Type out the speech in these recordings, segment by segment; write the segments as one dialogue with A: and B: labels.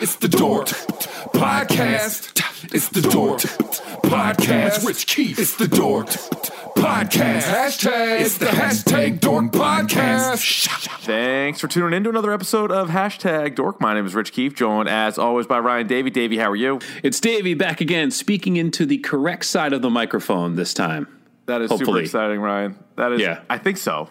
A: It's the Dork Podcast. It's the Dork Podcast. Rich Keefe. It's the Dork Podcast. Hashtag. It's the hashtag Dork Podcast.
B: Thanks for tuning in to another episode of Hashtag Dork. My name is Rich Keefe, joined as always by Ryan Davey. Davey, how are you?
C: It's Davey back again, speaking into the correct side of the microphone this time.
B: That is super
C: Hopefully.
B: exciting, Ryan. That is,
C: Yeah.
B: I think so.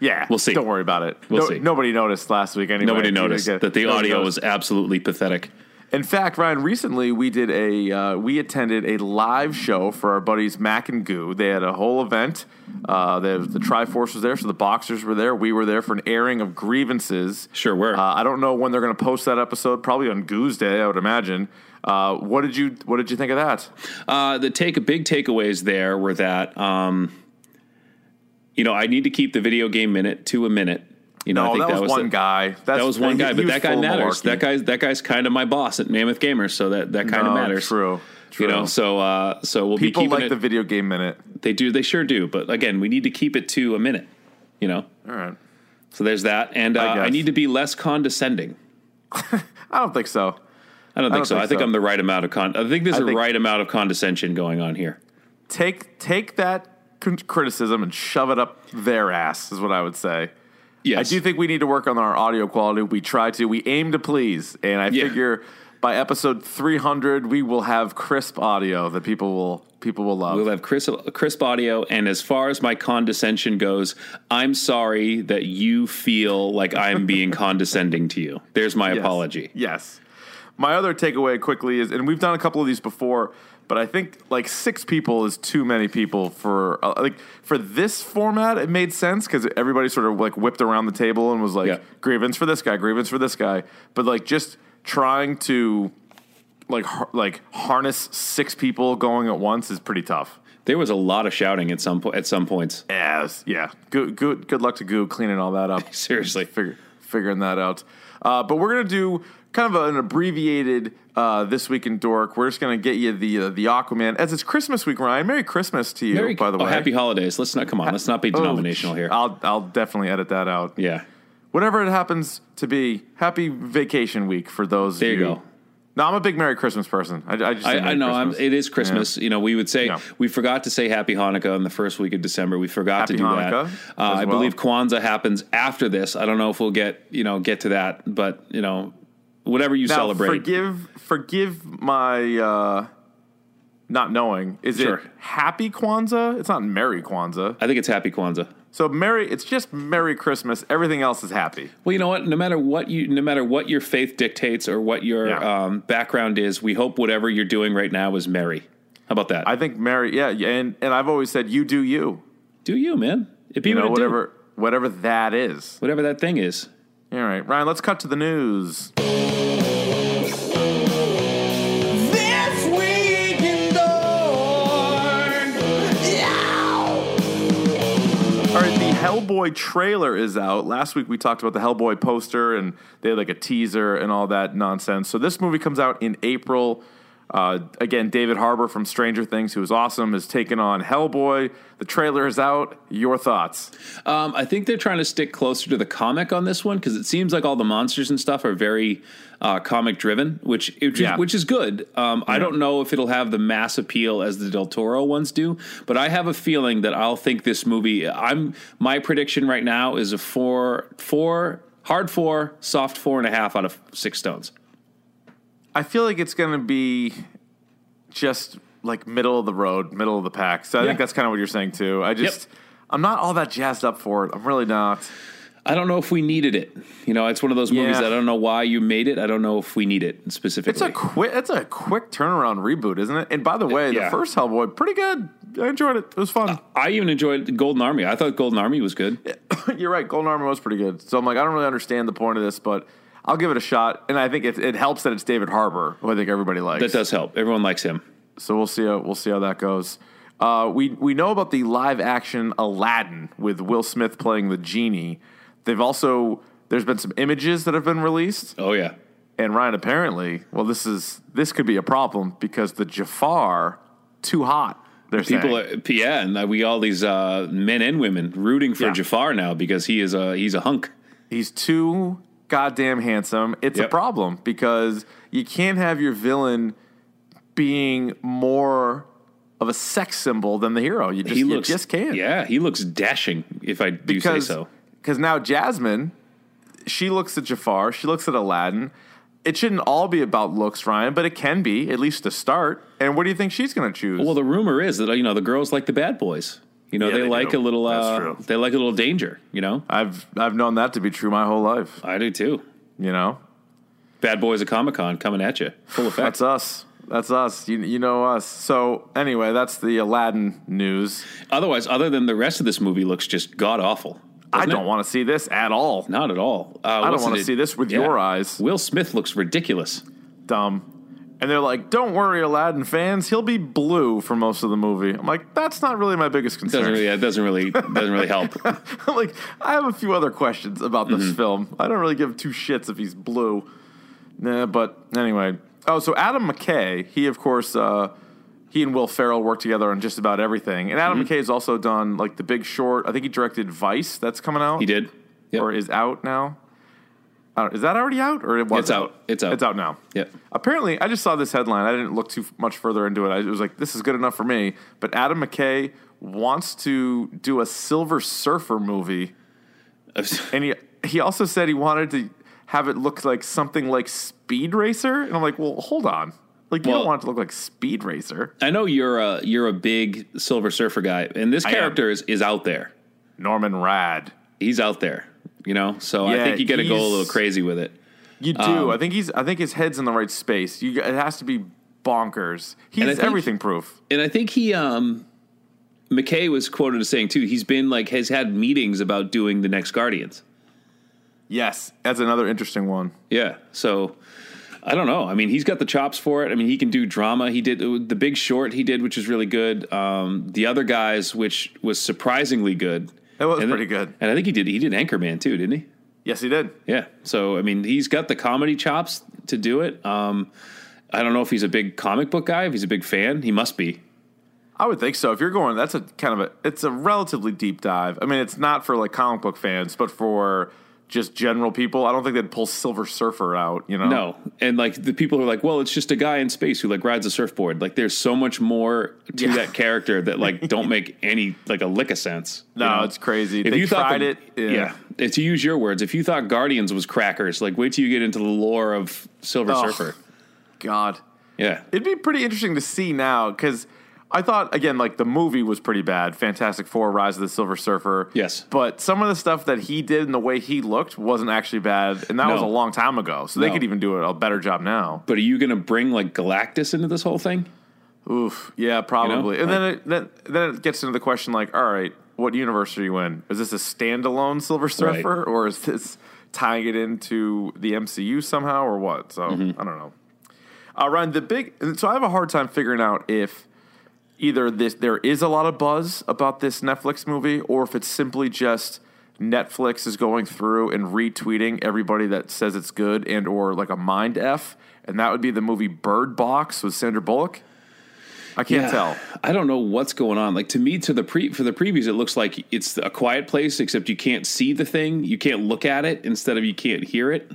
B: Yeah,
C: We'll see.
B: Don't worry about it.
C: We'll
B: No-
C: see.
B: Nobody noticed last week anyway.
C: Nobody noticed
B: get-
C: that the audio was absolutely pathetic.
B: In fact, Ryan, recently we did a uh, we attended a live show for our buddies Mac and Goo. They had a whole event. Uh, the, the Triforce was there, so the boxers were there. We were there for an airing of grievances.
C: Sure were.
B: Uh, I don't know when they're going to post that episode. Probably on Goo's Day, I would imagine. Uh, what did you What did you think of that?
C: Uh, the take big takeaways there were that um, you know I need to keep the video game minute to a minute. You know,
B: No,
C: I think
B: that, was one
C: the-
B: guy. That's,
C: That was one guy, but that guy matters.
B: malarkey.
C: That guy's that guy's kind of my boss at Mammoth Gamers, so that that kind of
B: No,
C: matters.
B: True. True.
C: You know, so uh, so we'll
B: people
C: be keeping
B: like
C: it.
B: the video game minute.
C: they do, they sure do. But again, we need to keep it to a minute. You know,
B: All right.
C: so there's that, and uh,
B: I
C: I, need to be less condescending.
B: I don't think so.
C: I don't think
B: don't
C: so.
B: think
C: I think
B: so.
C: I'm the right amount of con. I think there's
B: I
C: a
B: think-
C: right amount of condescension going on here.
B: Take take that criticism and shove it up their ass is what I would say.
C: Yes,
B: I do think we need to work on our audio quality. We try to. We aim to please, and I
C: Yeah.
B: figure by episode 300 we will have crisp audio that people will people will love.
C: We'll have crisp, crisp audio, and as far as my condescension goes, I'm sorry that you feel like I'm being condescending to you. There's my
B: Yes.
C: apology.
B: Yes. My other takeaway quickly is, and we've done a couple of these before, but I think like six people is too many people for uh, like for this format. It made sense because everybody sort of like whipped around the table and was like
C: Yeah.
B: grievance for this guy, grievance for this guy. But like just trying to like har- like harness six people going at once is pretty tough.
C: There was a lot of shouting at some po- at some points.
B: Yes, yeah. Good, good, good luck to Goo cleaning all that up.
C: Seriously.
B: figure, figuring that out. Uh, but we're gonna do kind of an abbreviated uh, this week in Dork. We're just gonna get you the uh, the Aquaman as it's Christmas week. Ryan, Merry Christmas to you.
C: Merry-
B: by the
C: oh,
B: way,
C: happy holidays. Let's not come on. Let's not be
B: Oh,
C: denominational here.
B: I'll I'll definitely edit that out.
C: yeah,
B: Whatever it happens to be, happy vacation week for those.
C: There
B: of
C: you
B: you
C: go.
B: No, I'm a big Merry Christmas person. I, I just
C: I, I know. It is Christmas. You know, we would say
B: Yeah.
C: we forgot to say Happy Hanukkah in the first week of December. We forgot
B: Happy
C: to do
B: Hanukkah
C: that. Uh, I
B: well.
C: believe Kwanzaa happens after this. I don't know if we'll get you know get to that, but you know, whatever you
B: now,
C: celebrate.
B: Forgive forgive my uh, not knowing. Is
C: Sure.
B: it Happy Kwanzaa? It's not Merry Kwanzaa.
C: I think it's Happy Kwanzaa.
B: So Merry, it's just Merry Christmas. Everything else is happy.
C: Well, you know what? No matter what you, no matter what your faith dictates or what your
B: Yeah.
C: um, background is, we hope whatever you're doing right now is merry. How about that?
B: I think Merry, yeah, and and I've always said you do you.
C: do you, man? It be
B: You know,
C: what it do.
B: whatever whatever that is.
C: whatever that thing is.
B: All right, Ryan, let's cut to the news. Hellboy trailer is out. Last week we talked about the Hellboy poster and they had like a teaser and all that nonsense. So this movie comes out in April. Uh, again, David Harbour from Stranger Things, who is awesome, is taking on Hellboy. The trailer is out. Your thoughts?
C: Um, I think they're trying to stick closer to the comic on this one because it seems like all the monsters and stuff are very uh, comic driven, which which,
B: Yeah.
C: is, which is good. Um, I don't know if it'll have the mass appeal as the Del Toro ones do, but I have a feeling that I'll think this movie. I'm my prediction right now is a four four hard four soft four and a half out of six stones.
B: I feel like it's going to be just like middle of the road, middle of the pack. So I
C: Yeah.
B: think that's kind of what you're saying too. I just, I'm not all that jazzed up for it. I'm really not.
C: I don't know if we needed it. You know, it's one of those movies
B: Yeah.
C: that I don't know why you made it. I don't know if we need it specifically.
B: It's a quick, it's a quick turnaround reboot, isn't it? And by the way,
C: Yeah.
B: the first Hellboy, pretty good. I enjoyed it. It was fun.
C: I even enjoyed Golden Army. I thought Golden Army was good.
B: You're right. Golden Army was pretty good. So I'm like, I don't really understand the point of this, but I'll give it a shot. And I think it, it helps that it's David Harbour, who I think everybody likes.
C: That does help. Everyone likes him.
B: So we'll see how we'll see how that goes. Uh, we we know about the live action Aladdin with Will Smith playing the genie. They've also there's been some images that have been released,
C: Oh yeah.
B: and Ryan apparently, well, this is this could be a problem because the Jafar too hot. They're
C: People,
B: saying.
C: are, yeah, and we all these uh, men and women rooting for
B: Yeah.
C: Jafar now because he is a he's a hunk.
B: He's too goddamn handsome. It's a problem because you can't have your villain being more of a sex symbol than the hero. You just,
C: he
B: you
C: looks
B: just can't.
C: Yeah, he looks dashing. If I do
B: because
C: say so.
B: Because now Jasmine, she looks at Jafar, she looks at Aladdin. It shouldn't all be about looks, Ryan, but it can be at least to start. And what do you think she's going to choose?
C: Well, the rumor is that you know the girls like the bad boys. You know,
B: Yeah,
C: they,
B: they
C: like
B: do.
C: a little.
B: That's
C: Uh,
B: true.
C: they like a little danger. You know,
B: I've I've known that to be true my whole life.
C: I do too.
B: You know,
C: Bad boys at Comic Con coming at you, full effect.
B: that's us. That's us. You you know us. So anyway, that's the Aladdin news.
C: Otherwise, other than the rest of this movie looks just god awful.
B: I don't
C: it?
B: want to see this at all.
C: Not at all. Uh,
B: I don't want to see this with
C: Yeah.
B: your eyes.
C: Will Smith looks ridiculous.
B: Dumb. And they're like, "Don't worry, Aladdin fans. He'll be blue for most of the movie." I'm like, "That's not really my biggest concern."
C: Doesn't really. It doesn't really. Doesn't really help.
B: I'm like, I have a few other questions about this
C: Mm-hmm.
B: film. I don't really give two shits if he's blue. Nah, but anyway. Oh, so Adam McKay, he of course, uh, he and Will Ferrell work together on just about everything. And Adam
C: Mm-hmm.
B: McKay has also done like The Big Short. I think he directed Vice. That's coming out.
C: He did. Yep.
B: or is out now. Is that already out or it was
C: It's out. It's out.
B: It's out now.
C: Yeah.
B: Apparently, I just saw this headline. I didn't look too much further into it. I was like, this is good enough for me. But Adam McKay wants to do a Silver Surfer movie. And he he also said he wanted to have it look like something like Speed Racer. And I'm like, well, hold on. Like you
C: Well-
B: don't want it to look like Speed Racer.
C: I know you're a you're a big Silver Surfer guy, and this character is, is out there.
B: Norrin Radd.
C: He's out there. You know, so I think you got to go a little crazy with it.
B: You do.
C: Um,
B: I think he's. I think his head's in the right space. You. It has to be bonkers. He's
C: think-
B: everything proof.
C: And I think he, um, McKay was quoted as saying too, he's been like has had meetings about doing the next Guardians.
B: Yes, that's another interesting one.
C: Yeah, so I don't know. I mean, he's got the chops for it. I mean, he can do drama. He did the Big Short. He did, which was really good. Um, the other guys, which was surprisingly good.
B: That was
C: And
B: pretty
C: then-
B: good.
C: And I think he did. He did Anchorman too, didn't he?
B: Yes, he did.
C: Yeah. So I mean, he's got the comedy chops to do it. Um, I don't know if he's a big comic book guy. If he's a big fan, he must be.
B: I would think so. If you're going, that's a kind of a. It's a relatively deep dive. I mean, it's not for like comic book fans, but for just general people. I don't think they'd pull Silver Surfer out. You know?
C: No, and like the people who are like, well, it's just a guy in space who like rides a surfboard. Like, there's so much more to
B: Yeah.
C: that character that like don't make any like a lick of sense. you
B: No,
C: know?
B: it's crazy.
C: If
B: they
C: you thought
B: tried
C: the-
B: it. Yeah.
C: yeah. If to use your words, if you thought Guardians was crackers, like wait till you get into the lore of Silver
B: Oh.
C: Surfer.
B: God.
C: Yeah,
B: It'd be pretty interesting to see now because I thought again like the movie was pretty bad. Fantastic Four: Rise of the Silver Surfer.
C: Yes.
B: but some of the stuff that he did and the way he looked wasn't actually bad, and that was a long time ago. So they could even do a better job now.
C: but are you going to bring like Galactus into this whole thing?
B: Oof, yeah, probably. and then it, then then it gets into the question like, all right, what universe are you in? Is this a standalone Silver Surfer, or is this tying it into the MCU somehow, or what? So
C: Mm-hmm.
B: I don't know. Uh, Ryan, the big. So I have a hard time figuring out if either this there is a lot of buzz about this Netflix movie, or if it's simply just Netflix is going through and retweeting everybody that says it's good, and or like a mind f, and that would be the movie Bird Box with Sandra Bullock. I can't tell.
C: I don't know what's going on. Like to me, to the pre for the previews, it looks like it's a quiet place, except you can't see the thing, you can't look at it, instead of you can't hear it.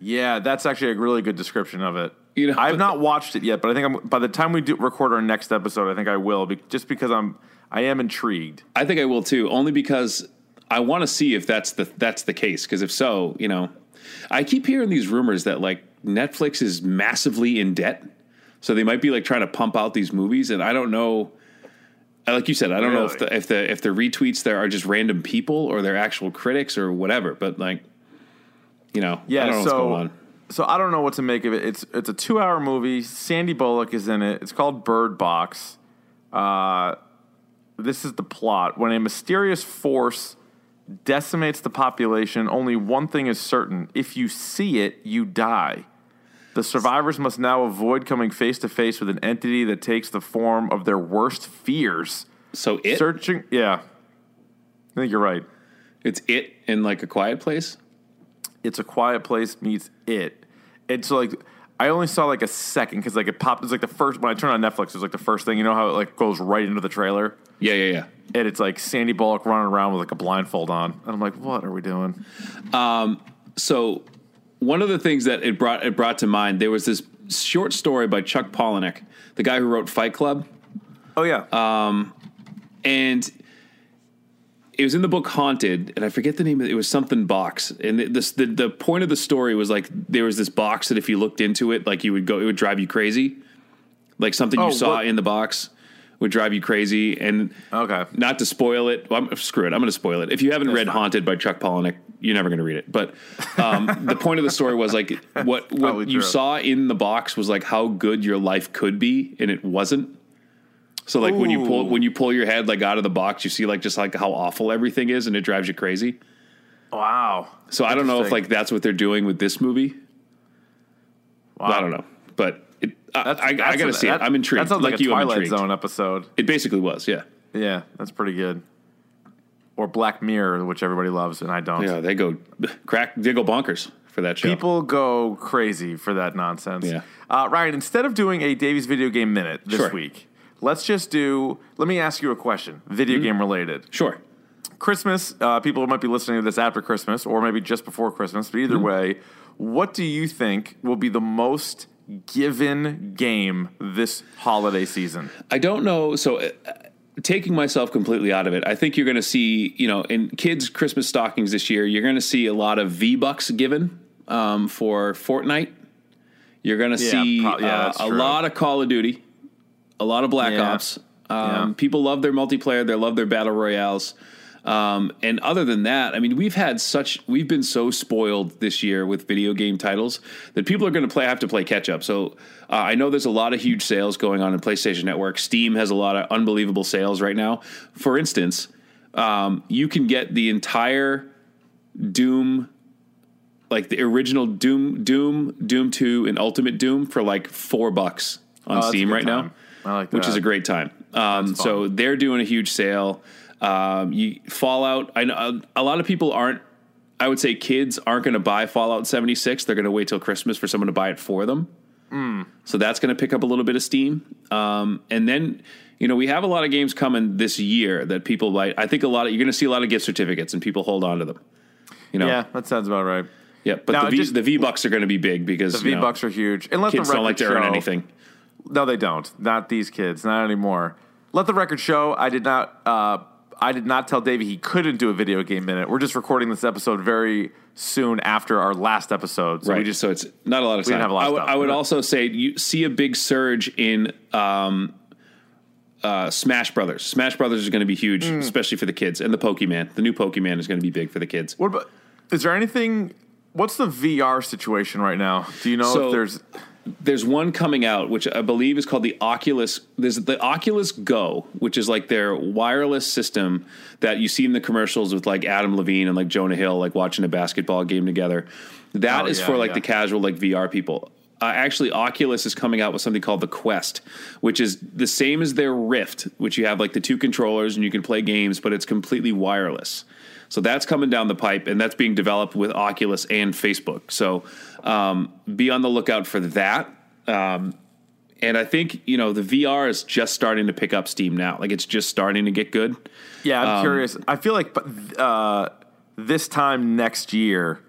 B: Yeah, that's actually a really good description of it.
C: You know,
B: I have not watched it yet, but I think I'm, by the time we do record our next episode, I think I will, be, just because I'm I am intrigued.
C: I think I will too, only because I want to see if that's the that's the case. Because if so, you know, I keep hearing these rumors that like Netflix is massively in debt, so they might be like trying to pump out these movies, and I don't know. Like you said, I don't know if the if the if the retweets there are just random people or they're actual critics or whatever. But like, you know,
B: Yeah,
C: I don't know
B: so
C: what's going on.
B: So I don't know what to make of it. It's it's a two hour movie. Sandy Bullock is in it. It's called Bird Box. Uh, this is the plot. When a mysterious force decimates the population, only one thing is certain: if you see it, you die. The survivors must now avoid coming face to face with an entity that takes the form of their worst fears.
C: So it
B: Searching, yeah, I think you're right.
C: it's it in like a quiet place.
B: It's a quiet place meets it. It's like I only saw like a second because like it popped. It's like the first when I turned on Netflix. It's like the first thing. You know how it like goes right into the trailer,
C: Yeah, yeah, yeah.
B: and it's like Sandy Bullock running around with like a blindfold on, and I'm like, what are we doing?
C: Um, so one of the things that it brought it brought to mind there was this short story by Chuck Palahniuk, the guy who wrote Fight Club,
B: Oh yeah.
C: Uh, and it was in the book Haunted, and I forget the name of it. It was something box, and this the the point of the story was like there was this box that if you looked into it, like you would go, it would drive you crazy, like something
B: Oh,
C: you saw
B: what-
C: in the box would drive you crazy, and
B: okay.
C: not to spoil it. Well, I'm, screw it. I'm going to spoil it. If you haven't read
B: fine.
C: Haunted by Chuck Palahniuk, you're never going to read it. But um, the point of the story was like what what you
B: true.
C: saw in the box was like how good your life could be, and it wasn't. So like when you pull when you pull your head like out of the box, you see like just like how awful everything is, and it drives you crazy.
B: Wow.
C: So I don't know if like that's what they're doing with this movie.
B: Wow.
C: I don't know, but it, I,
B: That's,
C: I, I
B: that's
C: got to
B: a-
C: see
B: that-
C: it. I'm intrigued.
B: That sounds like, a
C: you,
B: Twilight. Zone episode.
C: It basically was, yeah.
B: Yeah, that's pretty good. Or Black Mirror, which everybody loves, and I don't.
C: Yeah, they go crack, they go bonkers for that show.
B: People go crazy for that nonsense.
C: Yeah.
B: Uh, Ryan, instead of doing a Davey's video game minute this
C: Sure.
B: week, let's just do. Let me ask you a question, video
C: Mm-hmm.
B: game related.
C: sure.
B: Christmas. Uh, people might be listening to this after Christmas, or maybe just before Christmas. But either
C: Mm-hmm.
B: way, what do you think will be the most given game this holiday season?
C: I don't know. So, uh, taking myself completely out of it, I think you're going to see, you know, in kids' Christmas stockings this year, you're going to see a lot of V Bucks given um, for Fortnite. You're going to
B: Yeah,
C: see
B: pro- yeah,
C: uh, a lot of Call of Duty, a lot of Black
B: Yeah.
C: Ops. Um,
B: Yeah.
C: People love their multiplayer. They love their battle royales. Um, and other than that, I mean, we've had such, we've been so spoiled this year with video game titles that people are going to play, have to play catch up. So uh, I know there's a lot of huge sales going on in PlayStation Network. Steam has a lot of unbelievable sales right now. For instance, um, you can get the entire Doom, like the original Doom, Doom, Doom 2, and Ultimate Doom for like four bucks on
B: Oh,
C: Steam right
B: time.
C: now
B: like
C: which is a great time. Um, so they're doing a huge sale. Um, you Fallout. I know a lot of people aren't. I would say kids aren't going to buy Fallout 76. They're going to wait till Christmas for someone to buy it for them.
B: Hmm.
C: So that's going to pick up a little bit of steam. Um, and then you know we have a lot of games coming this year that people buy. I think a lot of you're going to see a lot of gift certificates and people hold on to them. You know,
B: Yeah, that sounds about right.
C: yeah. But
B: Now,
C: the v,
B: just-
C: the V bucks are going to be big because
B: The V Bucks are huge, and let
C: kids
B: the
C: don't like to
B: show,
C: earn anything.
B: No, they don't. Not these kids. Not anymore. Let the record show. I did not. Uh, I did not tell Davey he couldn't do a video game minute. We're just recording this episode very soon after our last episode, so
C: right.
B: we just
C: so it's not a lot of
B: we
C: time.
B: didn't have a lot
C: I would,
B: stuff.
C: I would also say you see a big surge in um, uh, Smash Brothers. Smash Brothers is going to be huge,
B: Hmm.
C: especially for the kids. And the Pokemon, the new Pokemon is going to be big for the kids.
B: What about? Is there anything? What's the VR situation right now? Do you know
C: So-
B: if there's?
C: There's one coming out, which I believe is called the Oculus. There's the Oculus Go, which is like their wireless system that you see in the commercials with like Adam Levine and like Jonah Hill, like watching a basketball game together. That
B: Oh,
C: is
B: yeah,
C: for like
B: yeah.
C: the casual like VR people. Uh, actually, Oculus is coming out with something called the Quest, which is the same as their Rift, which you have like the two controllers and you can play games, but it's completely wireless. So that's coming down the pipe, and that's being developed with Oculus and Facebook. So um, be on the lookout for that. Um, and I think you know the VR is just starting to pick up steam now. Like it's just starting to get good.
B: Yeah,
C: Um,
B: I'm curious. I feel like uh, this time next year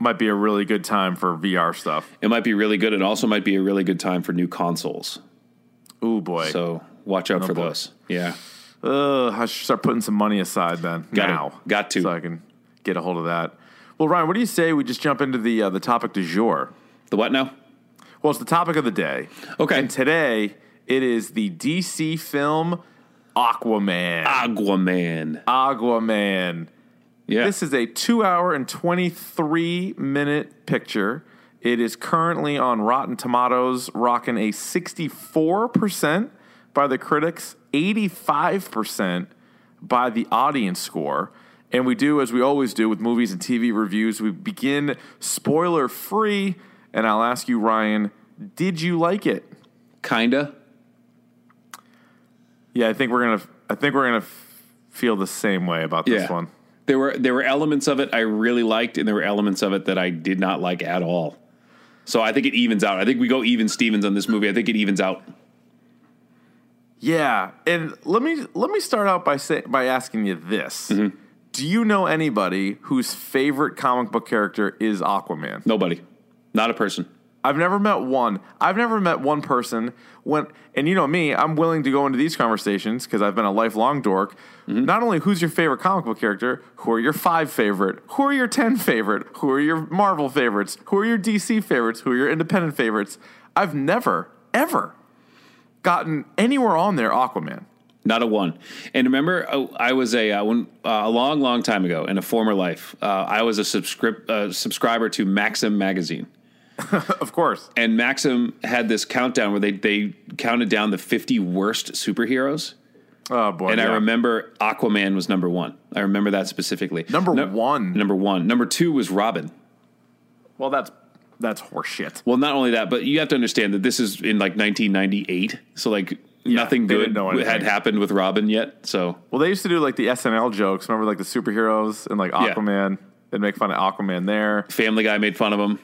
B: might be a really good time for VR stuff.
C: It might be really good. It also might be a really good time for new consoles.
B: Ooh boy.
C: So watch out for
B: boy.
C: those. Yeah.
B: Ugh, I should start putting some money aside then.
C: Got to. Got to.
B: so I can get a hold of that. Well, Ryan, what do you say we just jump into the uh, the topic du jour?
C: The what now?
B: Well, it's the topic of the day.
C: Okay.
B: And today it is the DC film Aquaman.
C: Aquaman.
B: Aquaman.
C: Yeah.
B: This is a two hour and 23 minute picture. It is currently on Rotten Tomatoes, rocking a 64% by the critics, 85% by the audience score. And we do, as we always do with movies and TV reviews, we begin spoiler free. And I'll ask you, Ryan, did you like it?
C: Kinda.
B: Yeah, I think we're gonna. I think we're gonna f- feel the same way about this
C: Yeah.
B: one.
C: There were there were elements of it I really liked, and there were elements of it that I did not like at all. So I think it evens out. I think we go even Stevens on this movie. I think it evens out.
B: Yeah, and let me let me start out by say by asking you this: mm-hmm. Do you know anybody whose favorite comic book character is Aquaman?
C: Nobody, not a person.
B: I've never met one. I've never met one person when, and you know me, I'm willing to go into these conversations because I've been a lifelong dork. Mm-hmm. Not only who's your favorite comic book character, who are your five favorite, who are your ten favorite, who are your Marvel favorites, who are your DC favorites, who are your independent favorites. I've never, ever gotten anywhere on there Aquaman.
C: Not a one. And remember, uh, I was a uh, when, uh, a long, long time ago in a former life. Uh, I was a subscrip- uh, subscriber to Maxim magazine,
B: Of course.
C: and Maxim had this countdown where they they counted down the fifty worst superheroes.
B: Oh boy.
C: And I remember Aquaman was number one. I remember that specifically.
B: Number
C: No-
B: one.
C: Number one. Number two was Robin.
B: Well, that's that's horseshit.
C: Well, not only that, but you have to understand that this is in like 1998. So like nothing good had happened with Robin yet. So
B: Well, they used to do like the SNL jokes. Remember, like the superheroes and like
C: Yeah.
B: Aquaman. They'd make fun of Aquaman there.
C: Family Guy made fun of him.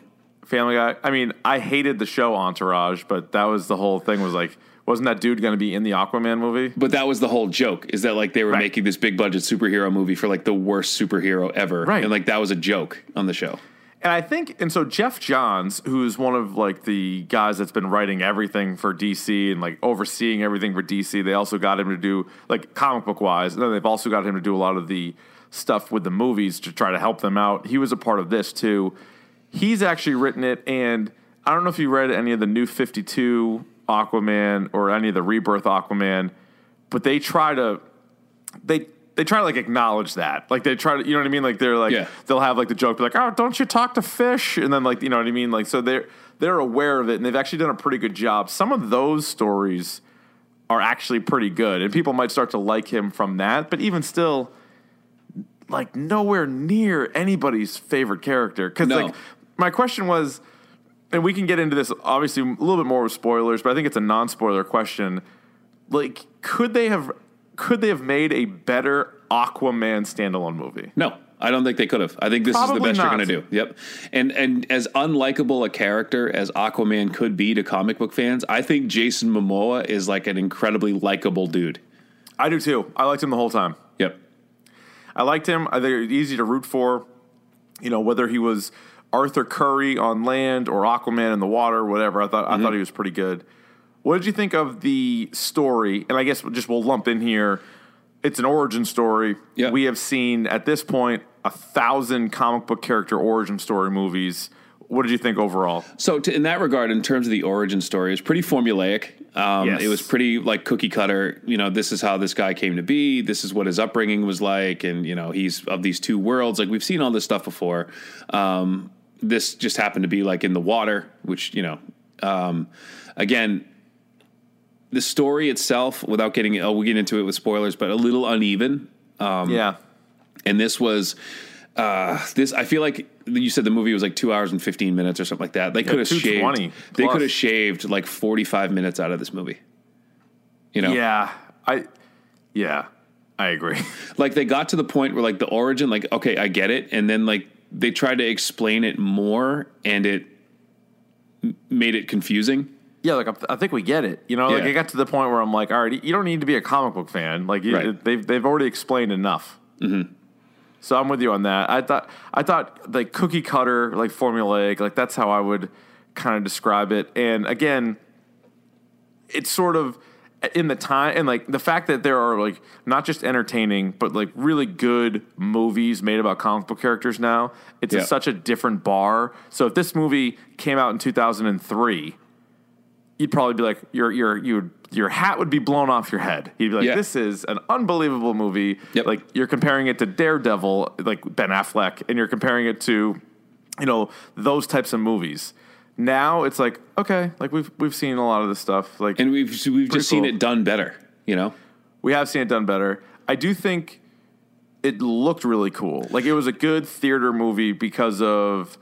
B: Family Guy. I mean, I hated the show Entourage, but that was the whole thing. Was like, wasn't that dude going to be in the Aquaman movie?
C: But that was the whole joke is that like they were
B: Right.
C: making this big budget superhero movie for like the worst superhero ever.
B: Right.
C: And like that was a joke on the show.
B: And I think, and so Geoff Johns, who's one of like the guys that's been writing everything for DC and like overseeing everything for DC, they also got him to do like comic book wise, and then they've also got him to do a lot of the stuff with the movies to try to help them out. He was a part of this too. He's actually written it, and I don't know if you read any of the new Fifty Two Aquaman or any of the Rebirth Aquaman, but they try to they they try to like acknowledge that. Like they try to you know what I mean? Like they're like
C: Yeah.
B: they'll have like the joke be like, Oh, don't you talk to fish? And then like you know what I mean? Like so they're they're aware of it and they've actually done a pretty good job. Some of those stories are actually pretty good. And people might start to like him from that, but even still like nowhere near anybody's favorite character. Cause
C: No.
B: like my question was and we can get into this obviously a little bit more with spoilers, but I think it's a non-spoiler question. Like, could they have could they have made a better Aquaman standalone movie?
C: No, I don't think they could have. I think this is the best
B: not.
C: you're going to do. Yep. And and as unlikable a character as Aquaman could be to comic book fans, I think Jason Momoa is like an incredibly likable dude.
B: I do too. I liked him the whole time.
C: Yep.
B: I liked him. I think it's easy to root for. You know, whether he was Arthur Curry on land or Aquaman in the water, whatever. I thought I thought mm-hmm. he was pretty good. What did you think of the story? And I guess just we'll lump in here. It's an origin story.
C: Yeah.
B: We have seen at this point a thousand comic book character origin story movies. What did you think overall?
C: So, to, in that regard, in terms of the origin story, it's pretty formulaic. Um,
B: Yes.
C: It was pretty like cookie cutter. You know, this is how this guy came to be. This is what his upbringing was like, and you know, he's of these two worlds. Like we've seen all this stuff before. Um, this just happened to be like in the water, which you know, um, again, the story itself, without getting, oh, we get into it with spoilers, but a little uneven.
B: Um, yeah.
C: And this was. Uh, this I feel like you said the movie was like two hours and fifteen minutes or something like that. They could have
B: 220
C: shaved. They could have shaved like forty five minutes out of this movie. You know,
B: Yeah. I yeah. I agree.
C: like they got to the point where like the origin, like okay, I get it, and then like they tried to explain it more, and it made it confusing.
B: Yeah, like I- think we get it. You know, like
C: Yeah.
B: I got to the point where I'm like, all right, you don't need to be a comic book fan. Like you,
C: Right.
B: they've they've already explained enough. Mm-hmm. So I'm with you on that. I thought I thought like cookie cutter, like formulaic, like that's how I would kind of describe it. And again, it's sort of in the time and like the fact that there are like not just entertaining but like really good movies made about comic book characters now it's
C: Yeah.
B: a, such a different bar so if this movie came out in 2003 you'd probably be like your your you your hat would be blown off your head you'd be like
C: Yeah.
B: this is an unbelievable movie
C: Yep.
B: like you're comparing it to daredevil like ben affleck and you're comparing it to you know those types of movies now it's like okay like we've we've seen a lot of this stuff like
C: And we've we've just seen it done better. You know,
B: we have seen it done better. I do think it looked really cool. Like it was a good theater movie because of.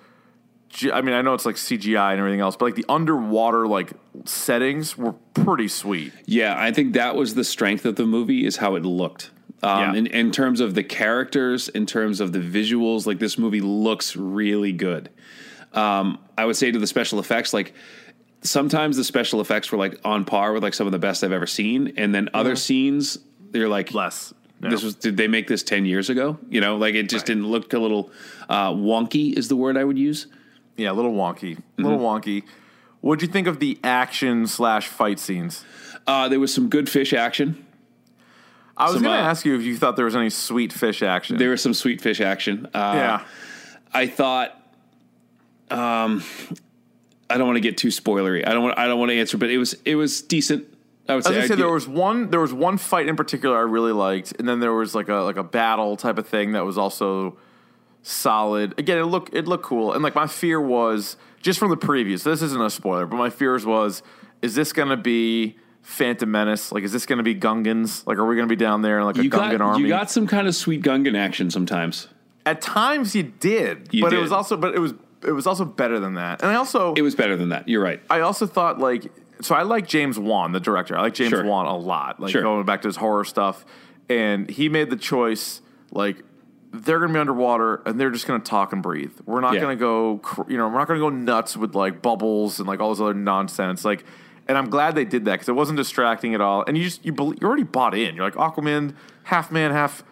B: I mean, I know it's like CGI and everything else, but like the underwater like settings were pretty sweet.
C: Yeah, I think that was the strength of the movie is how it looked. Um,
B: Yeah.
C: in, in terms of the characters, in terms of the visuals, like this movie looks really good. Um, I would say to the special effects, like sometimes the special effects were like on par with like some of the best I've ever seen, and then other scenes they're like
B: Less.
C: This was did they make this ten years ago? You know, like it just didn't look a little uh, wonky. Is the word I would use?
B: Yeah, a little wonky. A little wonky. What'd you think of the action slash fight scenes?
C: Uh, there was some good fish action.
B: I was
C: Some,
B: going to
C: uh,
B: ask you if you thought there was any sweet fish action.
C: There was some sweet fish action. Uh,
B: yeah.
C: I thought. Um, I don't want to get too spoilery. I don't want. I don't want to answer, but it was it was decent. I would
B: I
C: say.
B: gonna
C: I'd
B: say
C: gi-
B: there was one there was one fight in particular I really liked, and then there was like a like a battle type of thing that was also solid. Again, it looked it looked cool, and like my fear was just from the previews. This isn't a spoiler, but my fears was: is this going to be Phantom Menace? Like, is this going to be Gungans? Like, are we going to be down there in like a
C: you
B: Gungan
C: got
B: army?
C: you got some kind of sweet Gungan action sometimes.
B: At times, you did,
C: You
B: but it was also but it was it was also better than that. And I also
C: It was better than that. You're right.
B: I also thought like so I like James Wan, the director. I like James
C: Sure.
B: Wan a lot. Like
C: Sure.
B: going back to his horror stuff, and he made the choice like they're going to be underwater and they're just going to talk and breathe. We're not
C: Yeah.
B: going to go, you know, we're not going to go nuts with like bubbles and like all this other nonsense. Like, and I'm glad they did that because it wasn't distracting at all. And you just you bel you already bought in. You're like Aquaman, half man, half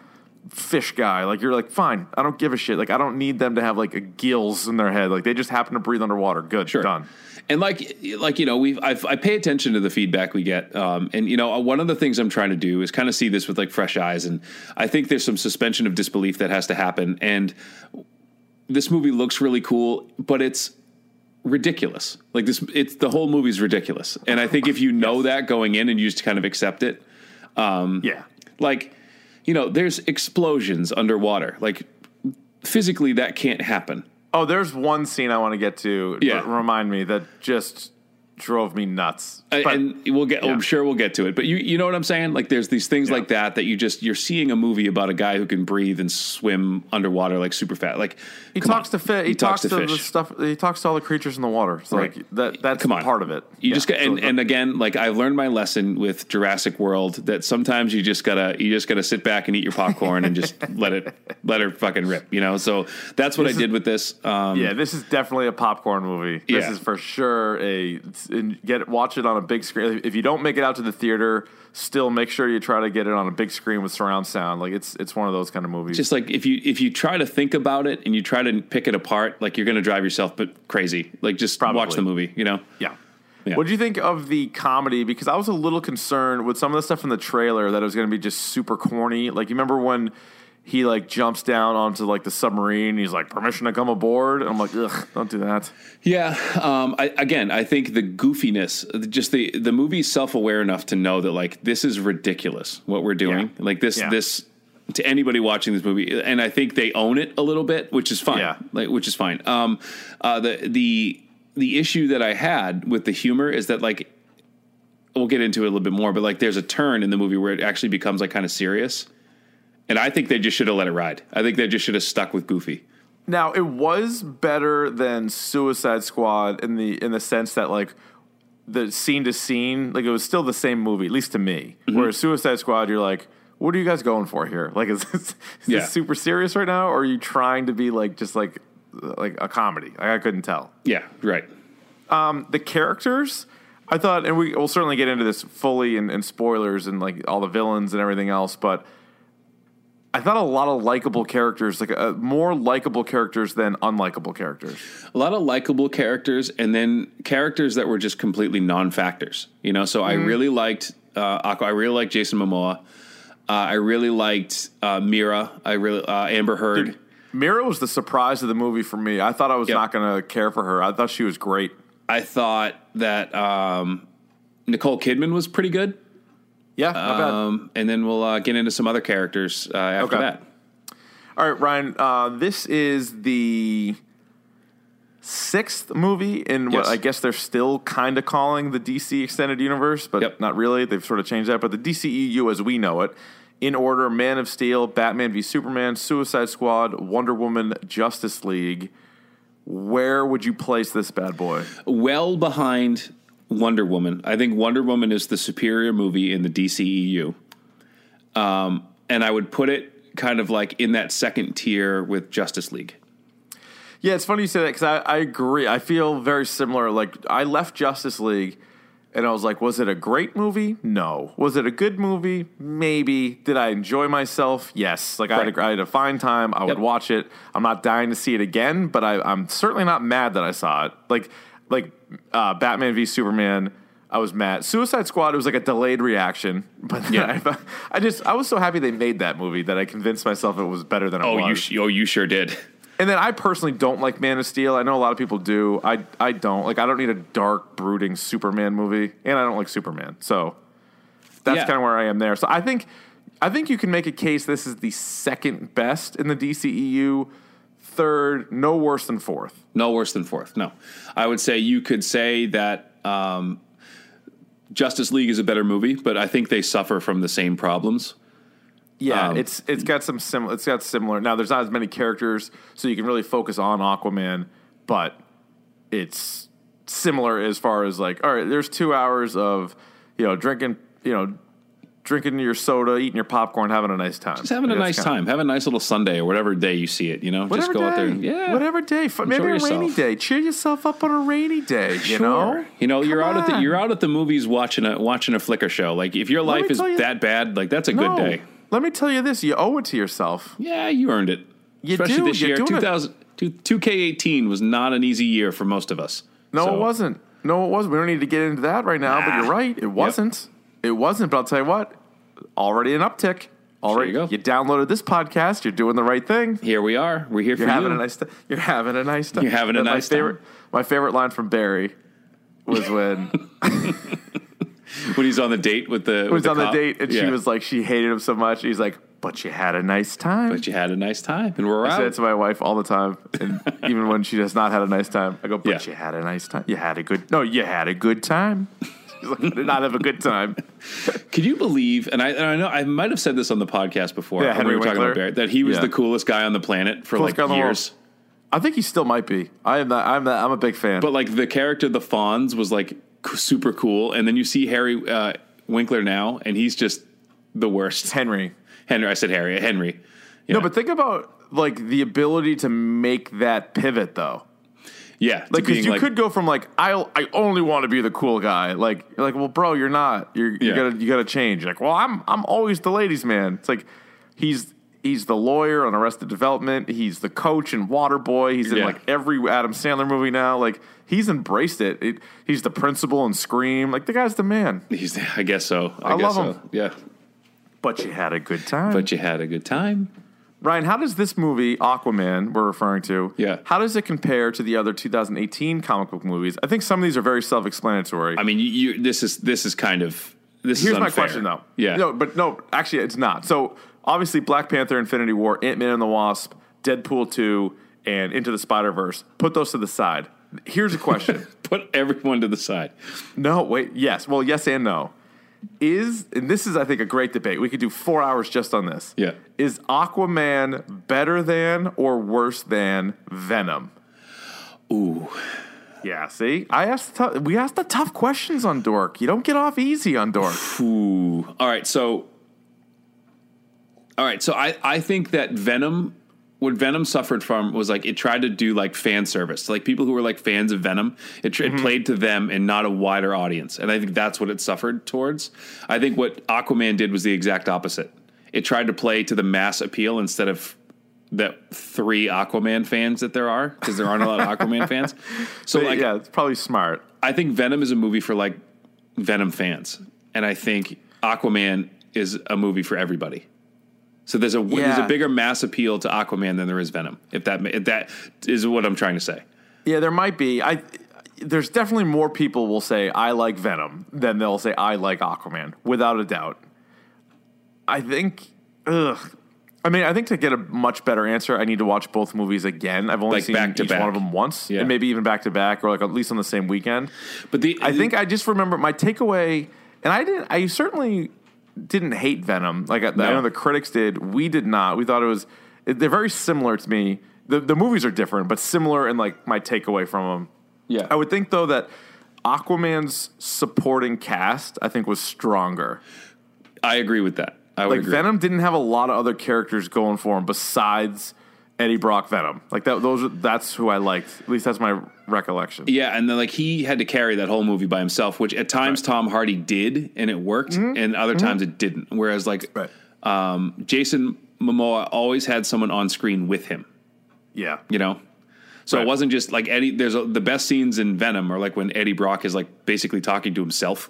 B: fish guy. Like you're like fine. I don't give a shit. Like I don't need them to have like a gills in their head. Like they just happen to breathe underwater. Good,
C: Sure.
B: done.
C: And like, like you know, we I pay attention to the feedback we get, um, and you know, one of the things I'm trying to do is kind of see this with like fresh eyes, and I think there's some suspension of disbelief that has to happen. And this movie looks really cool, but it's ridiculous. Like this, it's the whole movie's ridiculous. And I think if you know that going in and you just kind of accept it, um,
B: Yeah.
C: like you know, there's explosions underwater. Like physically, that can't happen.
B: Oh, there's one scene I want to get to.
C: Yeah.
B: remind me that just drove me nuts.
C: Uh,
B: But-
C: and we'll get.
B: yeah.
C: I'm sure we'll get to it. But you, you know what I'm saying? Like, there's these things
B: Yeah.
C: like that that you just you're seeing a movie about a guy who can breathe and swim underwater like super fat. Like
B: he talks
C: on.
B: to fi- he, talks, to, the
C: fish.
B: stuff. He talks to all the creatures in the water. So
C: Right.
B: like that that's
C: Come on.
B: part of it.
C: You
B: Yeah.
C: just got, and,
B: So-
C: and again, like I've learned my lesson with Jurassic World that sometimes you just gotta you just gotta sit back and eat your popcorn and just let it let her fucking rip, you know. So that's what I did with this. Um,
B: yeah, this is definitely a popcorn movie. This is for sure a and get watch it on a big screen. If you don't make it out to the theater, still make sure you try to get it on a big screen with surround sound. Like it's it's one of those kind of movies.
C: just like if you if you try to think about it and you try to pick it apart, like you're gonna drive yourself but crazy. Like just watch the movie, you know.
B: Yeah.
C: Yeah.
B: What do you think of the comedy? Because I was a little concerned with some of the stuff in the trailer that it was going to be just super corny. Like you remember when he like jumps down onto like the submarine, he's like permission to come aboard, and I'm like, ugh, don't do that.
C: Yeah. Um, I, again, I think the goofiness, just the the movie's self aware enough to know that like this is ridiculous what we're doing.
B: Yeah.
C: Like this
B: Yeah.
C: this to anybody watching this movie, and I think they own it a little bit, which is fine.
B: Yeah.
C: Like which is fine. Um, uh, the the the issue that I had with the humor is that like we'll get into it a little bit more, but like there's a turn in the movie where it actually becomes like kind of serious. And I think they just should have let it ride. I think they just should have stuck with Goofy.
B: Now it was better than Suicide Squad in the in the sense that like the scene to scene, like it was still the same movie, at least to me.
C: Mm-hmm.
B: Whereas Suicide Squad, you're like, what are you guys going for here? Like, is this, is
C: Yeah.
B: this super serious right now, or are you trying to be like just like like a comedy? Like, I couldn't tell.
C: Yeah, right.
B: the characters i thought and we will certainly get into this fully in, in spoilers and like all the villains and everything else but i thought a lot of likable characters like uh, more likable characters than unlikable characters.
C: A lot of likable characters and then characters that were just completely non-factors you know? So i really liked uh, Aqua. i really liked jason momoa. Uh, i really liked uh, mera. I really uh, amber heard.
B: Mera was the surprise of the movie for me. I thought i was
C: Yep.
B: not going to care for her. I thought she was great.
C: I thought that um, nicole kidman was pretty good
B: yeah
C: um, and then we'll uh, get into some other characters uh, after
B: Okay.
C: that
B: all right ryan uh, this is the sixth movie in what
C: Yes.
B: I guess they're still kind of calling the DC extended universe, but
C: Yep.
B: not really. They've sort of changed that. But the DCEU as we know it, in order: Man of Steel, Batman v Superman, Suicide Squad, Wonder Woman, Justice League. Where would you place this bad boy?
C: well behind Wonder Woman. I think Wonder Woman is the superior movie in the DCEU. Um, and I would put it kind of like in that second tier with Justice League.
B: Yeah, it's funny you say that because I, I agree. I feel very similar. Like I left Justice League, And I was like, was it a great movie? No. Was it a good movie? Maybe. Did I enjoy myself? Yes. Like I, had a, I had a fine time. I would watch it. I'm not dying to see it again, but I, I'm certainly not mad that I saw it. Like like uh, Batman v Superman. I was mad. Suicide Squad. It was like a delayed reaction, but
C: Yeah.
B: I, I just I was so happy they made that movie that I convinced myself it was better than it
C: Oh,
B: was.
C: you sh- oh, you sure did.
B: And then I personally don't like Man of Steel. I know a lot of people do. I I don't. Like I don't need a dark, brooding Superman movie, and I don't like Superman. So that's
C: Yeah.
B: kind of where I am there. So I think I think you can make a case this is the second best in the DCEU, third, no worse than fourth.
C: No worse than fourth. No, I would say you could say that um, Justice League is a better movie, but I think they suffer from the same problems.
B: Yeah,
C: Um,
B: it's it's got some similar. It's got similar. Now there's not as many characters, so you can really focus on Aquaman, but it's similar as far as like, all right, there's two hours of you know drinking, you know, drinking your soda, eating your popcorn, having a nice time.
C: Just having a nice time. Have a nice little Sunday or whatever day you see it. You know, just go
B: day,
C: out there. And, yeah,
B: whatever day. F- Maybe a
C: Enjoy
B: rainy
C: yourself.
B: day. Cheer yourself up on a rainy day. You know,
C: Sure. you know, you're
B: Come
C: out at the you're out at the movies watching a watching a flicker show. Like if your
B: Let
C: life is
B: you-
C: that bad, like that's a
B: No.
C: good day.
B: Let me tell you this: you owe it to yourself.
C: Yeah, you earned it.
B: You
C: Especially
B: do.
C: this
B: You're
C: year.
B: doing it.
C: 2K18 was not an easy year for most of us.
B: No,
C: So,
B: it wasn't. No, it wasn't. We don't need to get into that right now, but you're right. It wasn't. It wasn't. But I'll tell you what, already an uptick. Already,
C: There you go.
B: downloaded this podcast. You're doing the right thing.
C: Here we are. We're here
B: You're
C: for
B: having
C: you.
B: a nice. You're having a nice time.
C: You're having a
B: And
C: nice
B: my
C: time.
B: favorite, My favorite line from Barry was when
C: when he's on the date with the
B: he was
C: with
B: on the
C: cop.
B: date and she was like, she hated him so much. He's like, but you had a nice time.
C: But you had a nice time, and we're
B: I say it to my wife all the time, and even when she has not had a nice time, I go, "But
C: Yeah.
B: you had a nice time. You had a good. No, you had a good time." She's like, "I did not have a good time."
C: Could you believe? And I, and I know I might have said this on the podcast before.
B: Yeah,
C: when
B: Henry
C: we were talking
B: Winkler.
C: about Barrett, that he was
B: Yeah.
C: the coolest guy on the planet for
B: Coolest
C: like
B: guy in the world.
C: years.
B: I think he still might be. I am that. I'm that. I'm a big fan.
C: But like the character, the Fonz, was like super cool, and then you see Harry uh, Winkler now, and he's just the worst.
B: Henry.
C: Henry, I said Harry, Henry.
B: No, but think about like the ability to make that pivot though.
C: Yeah,
B: Like, because you
C: like,
B: could go from like I I only want to be the cool guy. Like you're like, well, bro, you're not. You're you
C: Yeah.
B: gotta you gotta change. Like, well, I'm I'm always the ladies' man. It's like he's he's the lawyer on Arrested Development. He's the coach in Waterboy. He's in
C: Yeah.
B: like every Adam Sandler movie now. Like he's embraced it. it he's the principal in Scream. Like the guy's the man.
C: He's, I guess so. I,
B: I
C: guess
B: love
C: so.
B: him.
C: Yeah,
B: But you had a good time.
C: but you had a good time.
B: Ryan, how does this movie, Aquaman, we're referring to,
C: Yeah.
B: how does it compare to the other 2018 comic book movies? I think some of these are very self-explanatory.
C: I mean, you, you this is this is kind of this
B: Here's
C: is
B: my question, though.
C: Yeah,
B: No, but no, actually, it's not. So obviously, Black Panther, Infinity War, Ant Man and the Wasp, Deadpool 2, and Into the Spider Verse. Put those to the side. Here's a question.
C: put everyone to the side.
B: no, wait. Yes. Well, yes and no. Is and this is I think a great debate. We could do four hours just on this.
C: Yeah.
B: Is Aquaman better than or worse than Venom?
C: Ooh,
B: Yeah. See, I asked. Tou- we asked the tough questions on Dork. You don't get off easy on Dork.
C: ooh. All right, so all right, so I I think that Venom. What Venom suffered from was like it tried to do like fan service, like people who were like fans of Venom. It, tr-
B: Mm-hmm.
C: it played to them and not a wider audience, and I think that's what it suffered towards. I think what Aquaman did was the exact opposite. It tried to play to the mass appeal instead of the three Aquaman fans that there are, because there aren't a lot of Aquaman fans. So like,
B: yeah, it's probably smart.
C: I think Venom is a movie for like Venom fans, and I think Aquaman is a movie for everybody. So there's a there's a bigger mass appeal to Aquaman than there is Venom. If that if that is what I'm trying to say.
B: Yeah, there might be. I there's definitely more people will say I like Venom than they'll say I like Aquaman, without a doubt. I think. Ugh. I mean, I think to get a much better answer, I need to watch both movies again. I've only
C: Like
B: seen each
C: back.
B: one of them once,
C: Yeah.
B: and maybe even back to back, or like at least on the same weekend.
C: But the
B: I think I just remember my takeaway, and I didn't. I certainly didn't hate Venom. Like I, I know the critics did. We did not. We thought it was. They're very similar to me. The the movies are different, but similar in like my takeaway from them.
C: yeah
B: I would think though that Aquaman's supporting cast, I think, was stronger.
C: I agree with that. I
B: Like
C: agree.
B: Venom didn't have a lot of other characters going for him besides Eddie Brock Venom. Like that. Those. That's who I liked. At least that's my recollection.
C: Yeah, and then like he had to carry that whole movie by himself, which at times Tom Hardy did, and it worked, and other times it didn't. Whereas like
B: Right.
C: um, Jason Momoa always had someone on screen with him,
B: Yeah.
C: you know. So
B: Right.
C: it wasn't just like Eddie. There's a, the best scenes in Venom are like when Eddie Brock is like basically talking to himself,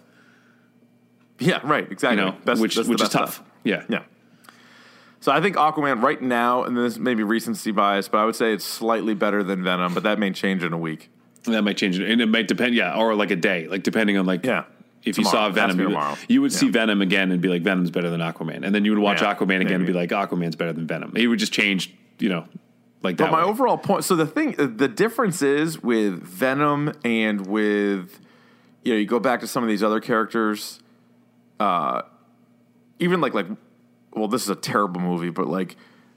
B: Yeah. Right. Exactly.
C: you know,
B: That's-
C: which which is tough.
B: stuff.
C: Yeah,
B: Yeah. So I think Aquaman right now, and this may be recency bias, but I would say it's slightly better than Venom, but that may change in a week.
C: that might change and it might depend. Yeah, or like a day, like depending on like
B: Yeah.
C: If you saw Venom, you would, you would see Venom again and be like, Venom's better than Aquaman, and then you would watch
B: Yeah,
C: Aquaman again and be like, Aquaman's better than Venom. It would just change, you know, like that.
B: But my
C: way.
B: overall point. So the thing, the difference is with Venom and with, you know, you go back to some of these other characters. Uh, even like like, well, this is a terrible movie, but like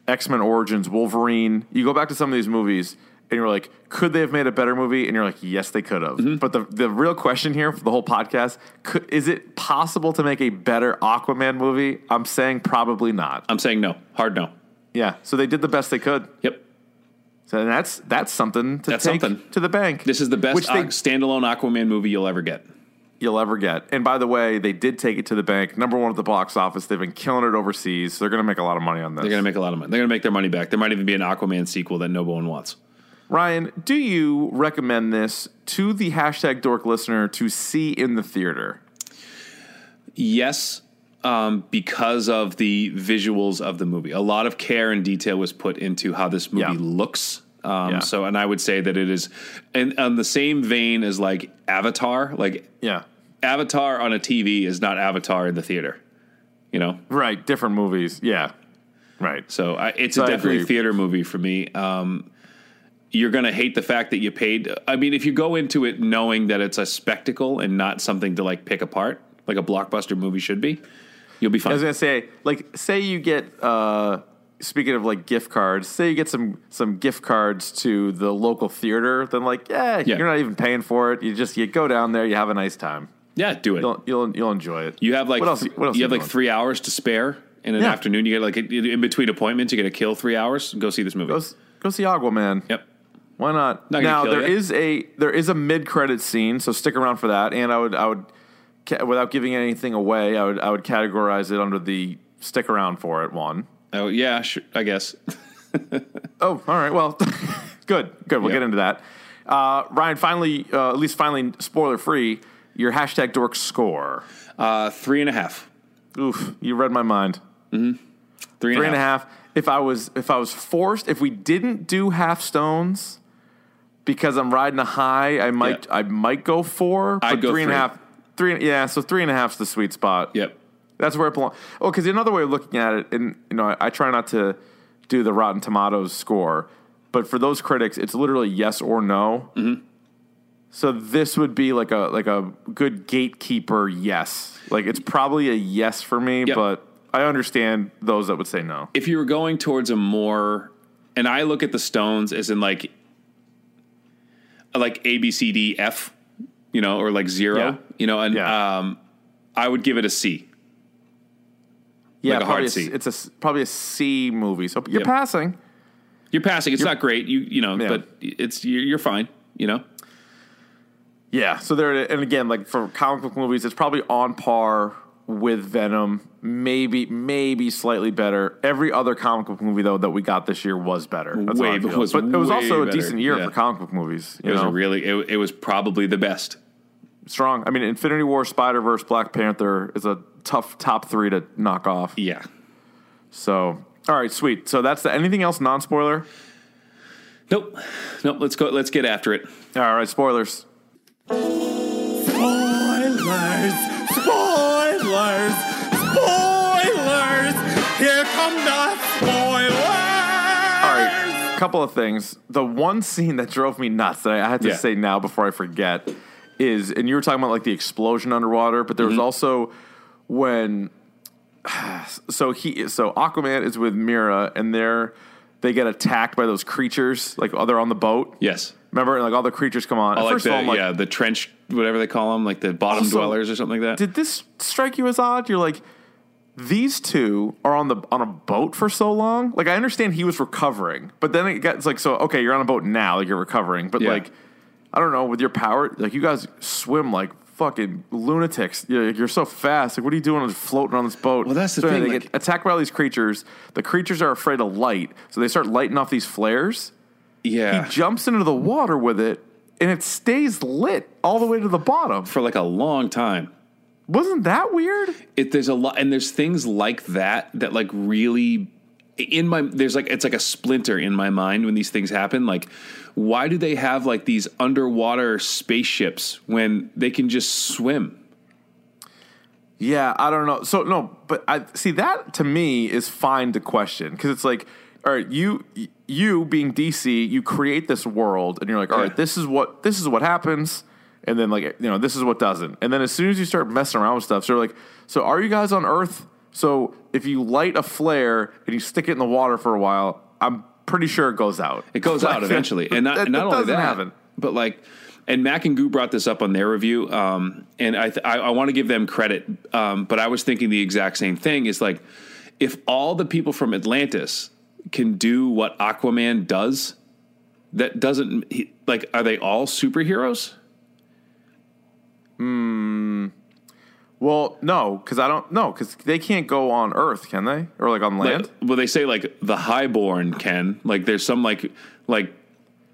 B: X Men Origins, Wolverine. You go back to some of these movies. And you're like, could they have made a better movie? And you're like, yes, they could have.
C: Mm-hmm.
B: But the the real question here for the whole podcast: could, is it possible to make a better Aquaman movie? I'm saying probably not.
C: I'm saying no, hard no.
B: Yeah, so they did the best they could.
C: Yep,
B: So that's that's something to
C: That's
B: take
C: something.
B: to the bank.
C: this is the best
B: they,
C: standalone Aquaman movie you'll ever get.
B: You'll ever get. And by the way, they did take it to the bank. Number one at the box office. They've been killing it overseas. They're going to make a lot of money on this.
C: They're gonna make a lot of money. They're gonna make their money back. There might even be an Aquaman sequel that no one wants.
B: Ryan, do you recommend this to the hashtag Dork listener to see in the theater?
C: Yes, um, because of the visuals of the movie. A lot of care and detail was put into how this movie
B: Yeah.
C: looks. Um,
B: Yeah.
C: So, and I would say that it is, in on the same vein as like Avatar. Like
B: Yeah,
C: Avatar on a TV is not Avatar in the theater. You know,
B: right. Different movies. Yeah, right.
C: so I, it's
B: So
C: definitely theater movie for me. Um, you're gonna hate the fact that you paid. I mean, if you go into it knowing that it's a spectacle and not something to like pick apart, like a blockbuster movie should be, you'll be fine.
B: I was gonna say, like, say you get. uh Speaking of like gift cards, say you get some some gift cards to the local theater, then like, yeah,
C: Yeah.
B: you're not even paying for it. You just you go down there, you have a nice time.
C: yeah, do it.
B: You'll you'll, you'll enjoy it.
C: You have like
B: what else? what else
C: you
B: are
C: have like three hours to spare in an
B: Yeah.
C: afternoon. You get like in in between appointments, you get to kill three hours. Go see this movie.
B: Go, go see Aquaman.
C: Yep.
B: Why not?
C: Not
B: now there
C: ya.
B: is a there is a mid credit scene, so stick around for that. And I would I would without giving anything away, I would I would categorize it under the stick around for it one.
C: Oh yeah, sure, I guess.
B: Oh, all right. Well, good, good. We'll
C: Yeah.
B: get into that. Uh, Ryan, finally, uh, at least finally, spoiler free. Your hashtag dork score.
C: Uh, three and a half.
B: Oof, you read my mind.
C: Three,
B: Three and a half. If I was if I was forced, if we didn't do half stones, because I'm riding a high, I might
C: Yeah.
B: I might go four. But
C: I'd go
B: three and a
C: three.
B: Three, yeah. So three and a half's the sweet spot.
C: Yep.
B: That's where it belongs. Oh, because another way of looking at it, and you know, I, I try not to do the Rotten Tomatoes score, but for those critics, it's literally yes or no.
C: Mm-hmm.
B: So this would be like a like a good gatekeeper yes. Like it's probably a yes for me,
C: Yep.
B: but I understand those that would say no.
C: If you were going towards a more, and I look at the Stones as in like, like A B C D F, you know, or like zero,
B: Yeah.
C: you know, and
B: Yeah.
C: um, I would give it a C.
B: Yeah,
C: Like a hard
B: a,
C: C.
B: it's a probably a C movie. So you're
C: Yep.
B: passing.
C: You're passing. It's not great. You you know,
B: Yeah.
C: but it's you're, you're fine. You know.
B: Yeah. So there, and again, like for comic book movies, it's probably on par with Venom. Maybe, maybe slightly better. Every other comic book movie though that we got this year was better. That's
C: Way-
B: how
C: was
B: but it was also a decent year
C: Yeah.
B: for comic book movies.
C: It was really. It, it was probably the best.
B: strong. I mean, Infinity War, Spider Verse, Black Panther is a tough top three to knock off.
C: Yeah.
B: So, all right, sweet. So that's the, anything else non spoiler.
C: Nope. Nope. Let's go. Let's get after it.
B: All right, spoilers.
D: Spoilers! Spoilers! Spoilers! Here come the spoilers!
B: All right, couple of things. The one scene that drove me nuts that I had to
C: Yeah.
B: say now before I forget is, and you were talking about like the explosion underwater, but there was
C: Mm-hmm.
B: also when, so he, so Aquaman is with Mera, and they're they get attacked by those creatures, like oh, they're on the boat.
C: Yes.
B: Remember, and, like all the creatures come on. And
C: like
B: First
C: the
B: of all, like,
C: yeah the trench whatever they call them like the bottom
B: Also-
C: dwellers or something like that.
B: did this strike you as odd? You're like, these two are on the on a boat for so long. Like I understand he was recovering, but then it gets like so. Okay, you're on a boat now, like you're recovering, but
C: Yeah.
B: like I don't know with your power, like you guys swim like fucking lunatics. You're, you're so fast. Like what are you doing floating on this boat?
C: Well, that's the
B: So
C: thing,
B: They
C: like-
B: get attacked by all these creatures. The creatures are afraid of light, so they start lighting off these flares.
C: Yeah.
B: He jumps into the water with it, and it stays lit all the way to the bottom.
C: for like a long time.
B: Wasn't that weird?
C: it there's a lot and there's things like that that like really in my there's like it's like a splinter in my mind when these things happen like why do they have like these underwater spaceships when they can just swim
B: Yeah, I don't know. So no, but I see that to me is fine to question because it's like, all right, you you being DC, you create this world, and you're like, all right,
C: Yeah.
B: this is what this is what happens, and then like you know this is what doesn't, and then as soon as you start messing around with stuff, so like, so are you guys on Earth? So if you light a flare and you stick it in the water for a while, I'm pretty sure it goes out.
C: it goes
B: Like,
C: out eventually and not,
B: that-
C: not
B: that
C: only that
B: happen.
C: but like and Mac and Goo brought this up on their review, um, and I, th- I, I want to give them credit, um, but I was thinking the exact same thing. Is like, if all the people from Atlantis can do what Aquaman does, that doesn't he, like, are they all superheroes?
B: Well, no, because I don't know because they can't go on Earth, can they, or like on land?
C: Like, well, they say like the highborn can. Like, there's some like like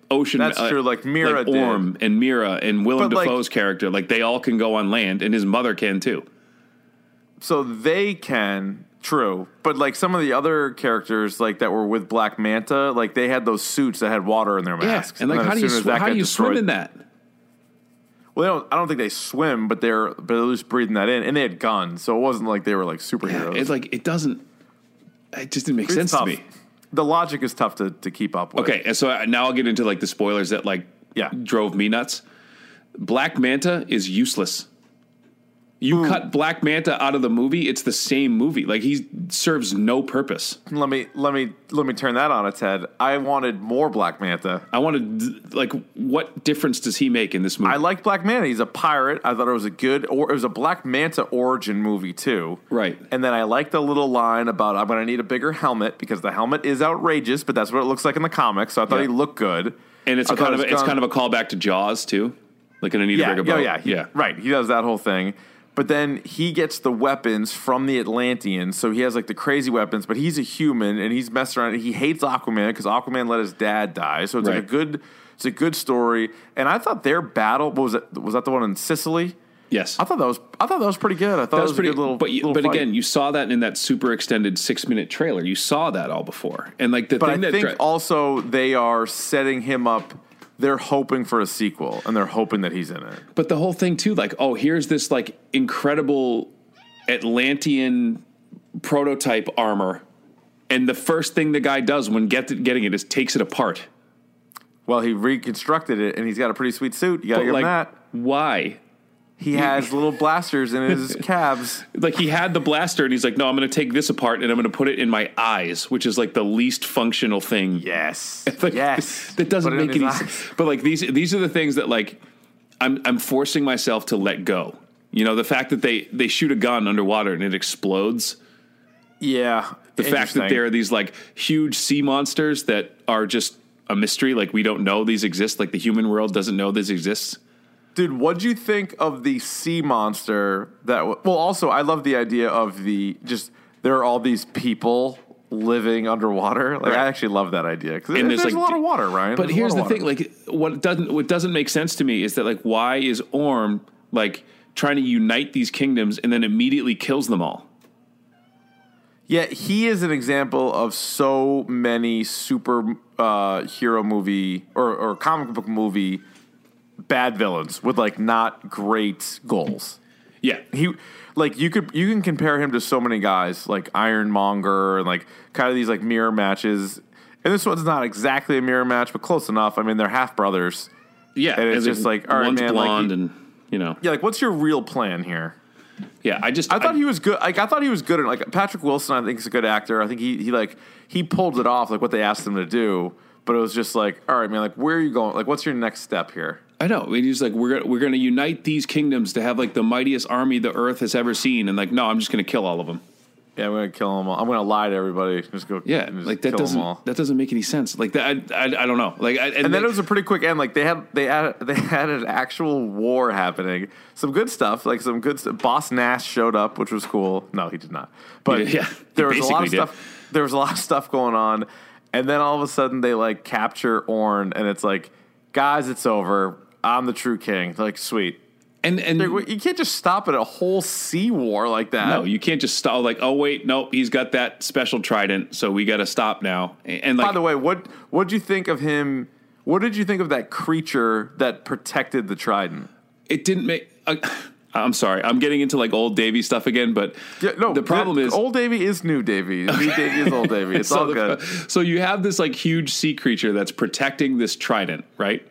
C: ocean.
B: That's uh, true, like Mera
C: like
B: did.
C: Orm and Mera and Willem
B: But, like-
C: Dafoe's character. Like, they all can go on land, and his mother can too.
B: So they can, true, but like some of the other characters, like that were with Black Manta, like they had those suits that had water in their masks.
C: Yeah, and like, how do you sw- how do you swim in that?
B: Well, they don't, I don't think they swim, but they're but they're just breathing that in, and they had guns, so it wasn't like they were like superheroes.
C: It's like it doesn't. It just didn't make
B: It's
C: sense
B: tough.
C: to me.
B: The logic is tough to, to keep up with.
C: Okay, and so I- now I'll get into like the spoilers that like
B: Yeah.
C: drove me nuts. Black Manta is useless. You
B: Hmm.
C: cut Black Manta out of the movie, it's the same movie. Like he serves no purpose.
B: Let me let me let me turn that on its head. I wanted more Black Manta.
C: I wanted like what difference does he make in this movie?
B: I like Black Manta. He's a pirate. I thought it was a good, or it was a Black Manta origin movie too.
C: Right.
B: And then I like the little line about I'm going to need a bigger helmet because the helmet is outrageous, but that's what it looks like in the comics. So I thought
C: Yeah.
B: he looked good.
C: and it's kind of it's kind of a callback to Jaws too. Like in a need
B: yeah,
C: a bigger
B: yeah,
C: boat.
B: yeah, he-
C: yeah.
B: right. He does that whole thing. But then he gets the weapons from the Atlanteans, so he has like the crazy weapons. But he's a human, and he's messing around. He hates Aquaman because Aquaman let his dad die. So it's like a good, it's a good story. And I thought their battle what was it? Was that the one in Sicily?
C: Yes.
B: I thought that was I thought that was pretty good. I thought
C: that
B: it
C: was
B: was
C: pretty
B: a good little.
C: but you,
B: little
C: but
B: fight.
C: again, you saw that in that super extended six minute trailer. You saw that all before, and like the
B: but I
C: thing that
B: think
C: dri-
B: also they are setting him up. They're hoping for a sequel, and they're hoping that he's in it.
C: But the whole thing too, like, oh, here's this like incredible Atlantean prototype armor, and the first thing the guy does when get getting it is takes it apart.
B: Well, he reconstructed it, and he's got a pretty sweet suit. You got to give
C: like,
B: him that.
C: why?
B: He has little blasters in his calves.
C: Like he had the blaster, and he's like, no, I'm going to take this apart, and I'm going to put it in my eyes, which is like the least functional thing.
B: Yes,
C: Like,
B: yes.
C: that doesn't
B: Put it in
C: make any sense. But like these, these are the things that like I'm I'm forcing myself to let go. You know, the fact that they they shoot a gun underwater and it explodes.
B: Yeah,
C: the fact that there are these like huge sea monsters that are just a mystery like we don't know these exist like the human world doesn't know this exists
B: dude. What'd you think of the sea monster? That w- well, also I love the idea of the just there are all these people living underwater. Like
C: Right.
B: I actually love that idea because there's,
C: there's,
B: a lot of water, Ryan.
C: but
B: There's
C: here's the
B: of
C: thing like what doesn't what doesn't make sense to me is that like why is orm like trying to unite these kingdoms and then immediately kills them all
B: Yeah, he is an example of so many super uh, hero movie or, or comic book movie bad villains with like not great goals.
C: yeah
B: He like you could you can compare him to so many guys like Ironmonger and like kind of these like mirror matches. And this one's not exactly a mirror match, but close enough. I mean, they're half brothers.
C: yeah
B: And it's
C: and
B: just like, all right, man, like,
C: blonde
B: you-
C: and you know
B: Yeah, like what's your real plan here?
C: yeah i just
B: I thought he was good. Like I thought he was good. At, like Patrick Wilson, I think is a good actor. I think he he like he pulled it off like what they asked him to do. But it was just like, all right, man. Like where are you going? Like what's your next step here?
C: I know. I mean, he's like, we're we're going to unite these kingdoms to have like the mightiest army the earth has ever seen, and like, no, I'm just going to kill all of them.
B: Yeah, I'm gonna kill them all. I'm gonna lie to everybody. Just go.
C: Yeah,
B: just
C: like that doesn't
B: all.
C: that doesn't make any sense. Like that, I, I, I don't know. Like, I, and,
B: And then it was a pretty quick end. Like they had they had they had an actual war happening. Some good stuff. Like some good stuff. Boss Nash showed up, which was cool. No, he did not. But
C: did, yeah,
B: there was a lot of
C: did.
B: stuff. There was a lot of stuff going on, and then all of a sudden they like capture Orm, and it's like, guys, it's over. I'm the true king. Like sweet.
C: and and
B: you can't just stop at a whole sea war like that.
C: no, you can't just stop. Like, oh wait, nope, he's got that special trident, so we got to stop now. And, like,
B: By the way, what what did you think of him? What did you think of that creature that protected the trident?
C: it didn't make. Uh, I'm sorry, I'm getting into like old Davey stuff again, but
B: Yeah, no,
C: the problem is
B: old Davey is new Davey. New Davey is old Davey. It's
C: so
B: all
C: the-
B: good.
C: So you have this like huge sea creature that's protecting this trident, right?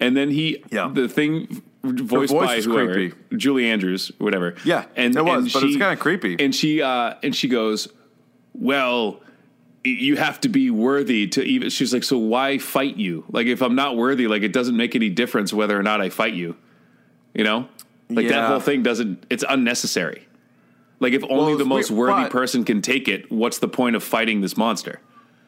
C: And then he,
B: Yeah.
C: the thing voiced
B: voice
C: by whoever,
B: creepy.
C: Julie Andrews, whatever.
B: Yeah,
C: and
B: it was,
C: and
B: but it's kinda creepy.
C: And she, uh, and she goes, "Well, you have to be worthy to even." She's like, "So why fight you? Like, if I'm not worthy, like it doesn't make any difference whether or not I fight you." You know, like that whole thing doesn't. It's unnecessary. Like, if only
B: it's
C: the most
B: weird,
C: worthy person can take it, what's the point of fighting this monster?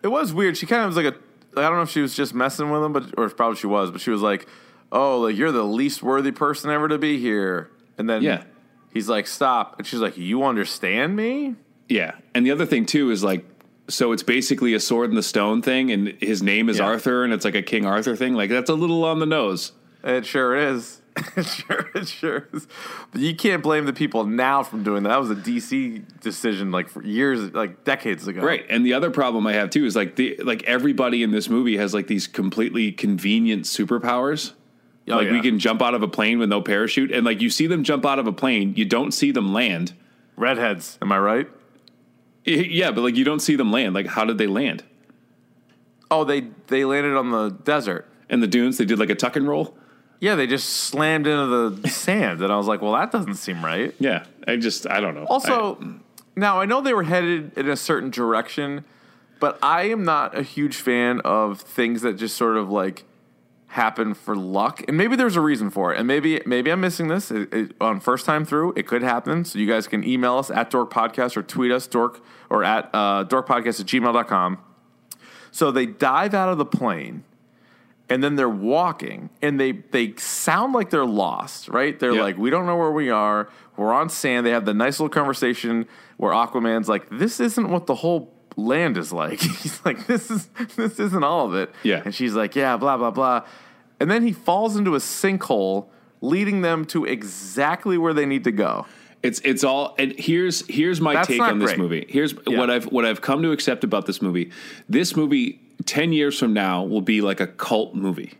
B: It was weird. She kind of was like a. I don't know if she was just messing with him, but or probably she was. But she was like, "Oh, like you're the least worthy person ever to be here." And then
C: Yeah.
B: he's like, "Stop!" And she's like, "You understand me?"
C: Yeah, and the other thing too is like, so it's basically a sword in the stone thing, and his name is
B: Yeah.
C: Arthur, and it's like a King Arthur thing. Like that's a little on the nose.
B: It sure is. It sure, sure. But you can't blame the people now from doing that. That was a DC decision, like for years, like decades ago.
C: Right, and the other problem I have too is like the like everybody in this movie has like these completely convenient superpowers.
B: Oh,
C: like we can jump out of a plane with no parachute, and like you see them jump out of a plane, you don't see them land.
B: redheads. Am I right?
C: Yeah, but like you don't see them land. Like how did they land?
B: Oh, they they landed on the desert.
C: And the dunes, they did like a tuck and roll.
B: Yeah, they just slammed into the sand, and I was like, "Well, that doesn't seem right."
C: Yeah, I just I don't know.
B: Also,
C: I-
B: now I know they were headed in a certain direction, but I am not a huge fan of things that just sort of like happen for luck. And maybe there's a reason for it. And maybe maybe I'm missing this It- it- on first time through. It could happen. So you guys can email us at Dork Podcast or tweet us dork or at uh, dorkpodcast at gmail.com. So they dive out of the plane and then they're walking and they they sound like they're lost, right? They're
C: Yeah.
B: like, we don't know where we are. We're on sand. They have the nice little conversation where Aquaman's like, this isn't what the whole land is like. He's like, this is this isn't all of it.
C: Yeah.
B: And she's like, yeah, blah blah blah. And then he falls into a sinkhole, leading them to exactly where they need to go.
C: It's it's all and here's here's my
B: That's
C: take on this
B: great.
C: movie. Here's
B: Yeah.
C: what I've what I've come to accept about this movie. This movie 10 years from now will be like a cult movie.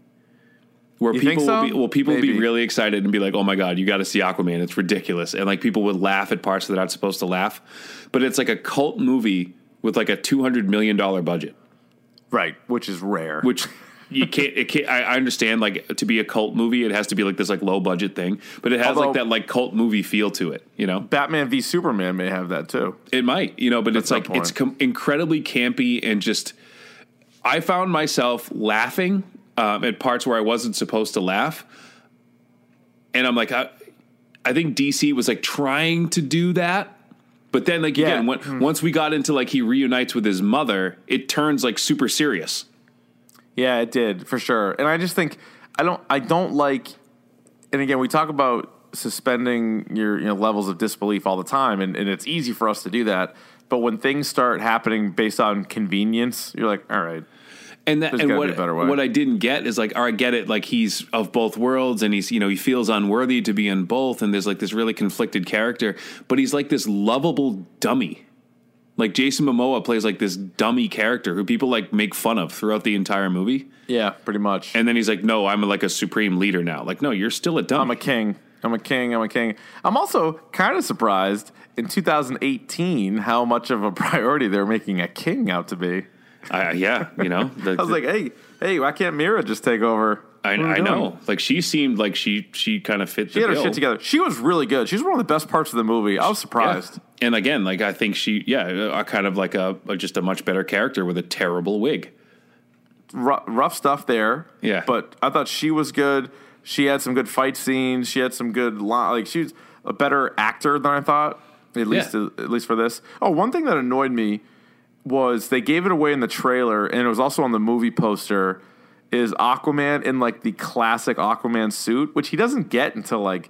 C: Where
B: You
C: people
B: so?
C: will be well people will be really excited and be like, "Oh my god, you got to see Aquaman. It's ridiculous." And like people would laugh at parts that they're not supposed to laugh. But it's like a cult movie with like a 200 million dollar budget.
B: Right, which is rare.
C: which you can't. It can't. I, I understand. Like to be a cult movie, it has to be like this like low budget thing, but it has
B: Although-
C: like that like cult movie feel to it. You know,
B: Batman v Superman may have that too.
C: it might. You know, but it's
B: some
C: like it's com- incredibly campy and just. I found myself laughing um, at parts where I wasn't supposed to laugh, and I'm like, I, I think DC was like trying to do that. But then, like
B: Yeah.
C: again, when, once we got into like he reunites with his mother, it turns like super serious.
B: Yeah, it did for sure. And I just think I don't I don't like and again we talk about suspending your you know levels of disbelief all the time and, and it's easy for us to do that. But when things start happening based on convenience, you're like, all right.
C: And that and what
B: be a better way.
C: what I didn't get is like, all right, I get it. Like he's of both worlds, and he's you know he feels unworthy to be in both, and there's like this really conflicted character, but he's like this lovable dummy. Like Jason Momoa plays like this dummy character who people like make fun of throughout the entire movie,
B: Yeah, pretty much.
C: and then he's like, no, I'm like a supreme leader now. Like, no, you're still a dummy.
B: I'm a king. I'm a king. I'm a king. I'm also kind of surprised in 2018 how much of a priority they're making a king out to be.
C: I, yeah, you know. The-
B: I was like, hey, hey, why can't Mera just take over?
C: I,
B: What are we
C: I know. Like she seemed like she she kind of fit.
B: She had her shit together. She was really good. She was one of the best parts of the movie. I was surprised.
C: And again, like I think she, yeah, a kind of like a, a just a much better character with a terrible wig.
B: Ru- rough stuff there.
C: Yeah.
B: But I thought she was good. She had some good fight scenes. She had some good like she was a better actor than I thought. at least
C: Yeah.
B: at least for this. Oh, one thing that annoyed me was they gave it away in the trailer, and it was also on the movie poster. Is Aquaman in like the classic Aquaman suit, which he doesn't get until like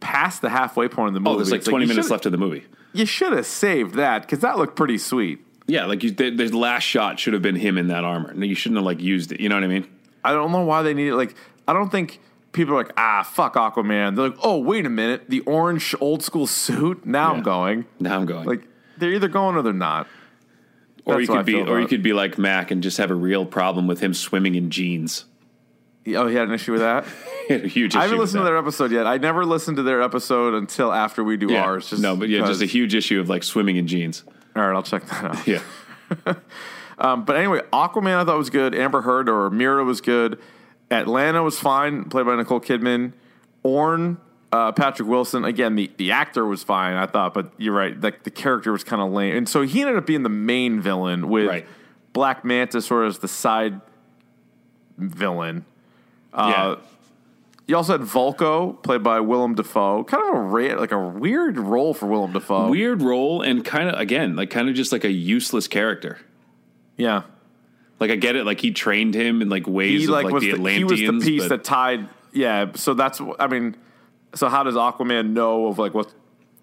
B: past the halfway point of the movie.
C: Oh, there's like
B: It's
C: 20
B: you
C: minutes left of the movie.
B: You should have saved that because that looked pretty sweet.
C: Yeah, like you, the, the last shot should have been him in that armor. No, you shouldn't have like used it. You know what I mean?
B: I don't know why they need it. Like, I don't think people are like, ah, fuck Aquaman. They're like, oh, wait a minute, the orange old school suit. Now I'm
C: Yeah.
B: going.
C: Now I'm going.
B: Like, they're either going or they're not.
C: or
B: that's
C: you
B: I
C: could be,
B: feel
C: or
B: about
C: you
B: it.
C: could be like Mac and just have a real problem with him swimming in jeans.
B: Oh, he had an issue with that.
C: He had a huge.
B: I haven't
C: with
B: listened to
C: that.
B: their episode yet. I never listened to their episode until after we do
C: Yeah.
B: ours. Just
C: no, but yeah, just a
B: because-
C: huge issue of like swimming in jeans.
B: All right, I'll check that out.
C: Yeah,
B: Um, but anyway, Aquaman I thought was good. Amber Heard or Mera was good. Atlanna was fine, played by Nicole Kidman. Orm, uh, Patrick Wilson. Again, the, the actor was fine, I thought, but you're right. Like the character was kind of lame, and so he ended up being the main villain with
C: Right.
B: Black Manta sort of as the side villain.
C: yeah.
B: You also had Vulko, played by Willem Dafoe. Kind of a ra- like a weird role for Willem Dafoe.
C: Weird role and kind of again like kind of just like a useless character.
B: yeah.
C: Like I get it, like he trained him in like ways
B: he
C: of
B: like,
C: like,
B: was
C: the
B: the,
C: Atlanteans.
B: he was the piece
C: but-
B: that tied. Yeah, so that's I mean, so how does Aquaman know of like what's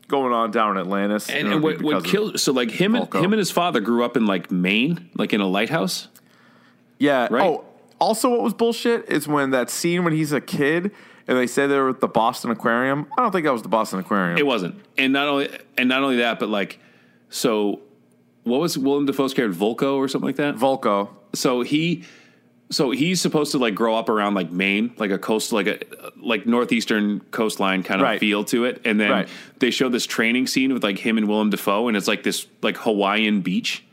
B: going on down in Atlantis?
C: and, and what, what killed so like him and him and his father grew up in like Maine, like in a lighthouse.
B: Yeah.
C: right?
B: Oh, also, what was bullshit is when that scene when he's a kid and they say they were at the Boston Aquarium. I don't think that was the Boston Aquarium.
C: It wasn't, and not only and not only that, but like so. What was Willem Dafoe's character Vulko or something like that?
B: Vulko.
C: so he so he's supposed to like grow up around like Maine, like a coast, like a like northeastern coastline kind of
B: Right.
C: feel to it. And then
B: Right.
C: they show this training scene with like him and Willem Dafoe, and it's like this like Hawaiian beach.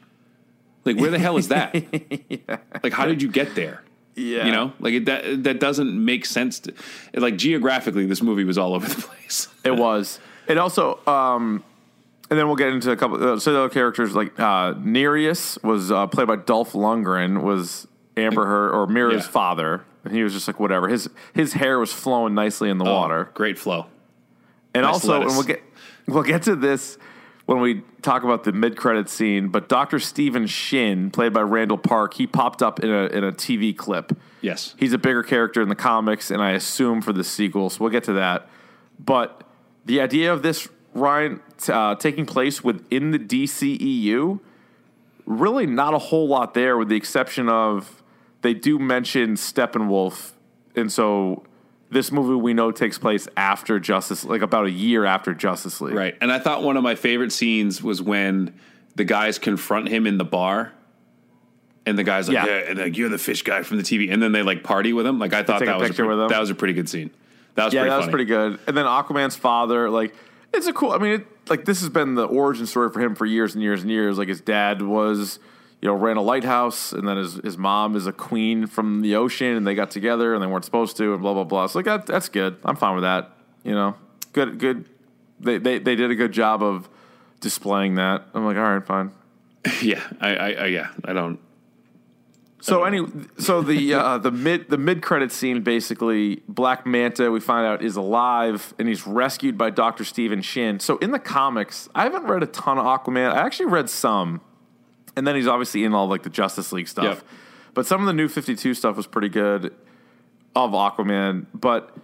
C: Like where the hell is that? Like how did you get there?
B: Yeah.
C: You know, like it, that that doesn't make sense. To, like geographically, this movie was all over the place.
B: It was. It also, um, and then we'll get into a couple. Uh, so the other characters like uh, Nereus was uh, played by Dolph Lundgren, was Amber Heard or Mera's
C: Yeah.
B: father, and he was just like whatever. His his hair was flowing nicely in the water,
C: Oh, great flow.
B: and
C: nice
B: also, and we'll get we'll get to this when we talk about the mid credit scene. But Doctor Stephen Shin, played by Randall Park, he popped up in a in a TV clip.
C: Yes.
B: He's a bigger character in the comics, and I assume for the sequel. So we'll get to that. But the idea of this Ryan t- uh, taking place within the DCEU, really not a whole lot there, with the exception of they do mention Steppenwolf, and so this movie we know takes place after Justice, like about a year after Justice League.
C: Right. And I thought one of my favorite scenes was when the guys confront him in the bar. And the guy's like,
B: Yeah.
C: yeah, and like you're the fish guy from the TV, and then they like party with him. Like I thought that was a pretty, that was a pretty good scene. That was
B: Yeah,
C: pretty
B: that was pretty good. And then Aquaman's father, like, it's a cool. I mean, it, like this has been the origin story for him for years and years and years. Like his dad was, you know, ran a lighthouse, and then his his mom is a queen from the ocean, and they got together and they weren't supposed to, and blah blah blah. So like that, that's good. I'm fine with that. You know, good good. They they they did a good job of displaying that. I'm like, all right, fine.
C: Yeah, I, I, I yeah, I don't.
B: So any so the uh, the mid the mid credit scene basically Black Manta we find out is alive and he's rescued by Doctor Stephen Shin. So in the comics, I haven't read a ton of Aquaman. I actually read some, and then he's obviously in all like the Justice League stuff.
C: Yep.
B: But some of the new Fifty Two stuff was pretty good of Aquaman. But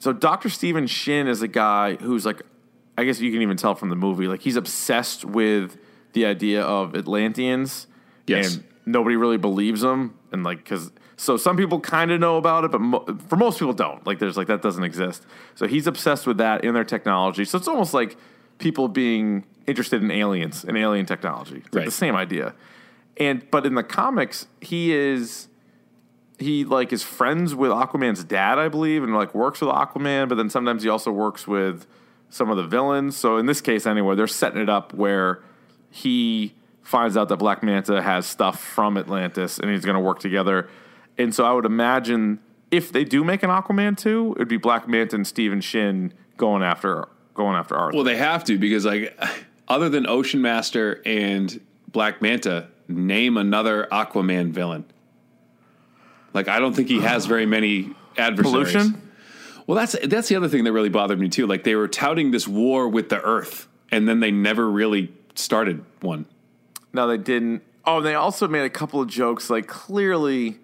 B: so Doctor Stephen Shin is a guy who's like, I guess you can even tell from the movie, like he's obsessed with the idea of Atlanteans.
C: Yes.
B: And nobody really believes him, and like because so some people kind of know about it, but mo- for most people don't. Like there's like that doesn't exist. So he's obsessed with that in their technology. So it's almost like people being interested in aliens and alien technology. It's like the same idea. And but in the comics, he is he like is friends with Aquaman's dad, I believe, and like works with Aquaman, but then sometimes he also works with some of the villains. So in this case anyway, they're setting it up where he finds out that Black Manta has stuff from Atlantis and he's going to work together. And so I would imagine if they do make an Aquaman 2, it'd be Black Manta and Stephen Shin going after going after Arthur.
C: Well, they have to because like other than Ocean Master and Black Manta, name another Aquaman villain. Like I don't think he has very many adversaries.
B: Pollution?
C: Well, that's that's the other thing that really bothered me too. Like they were touting this war with the Earth, and then they never really started one.
B: No, they didn't. Oh, and they also made a couple of jokes, like clearly,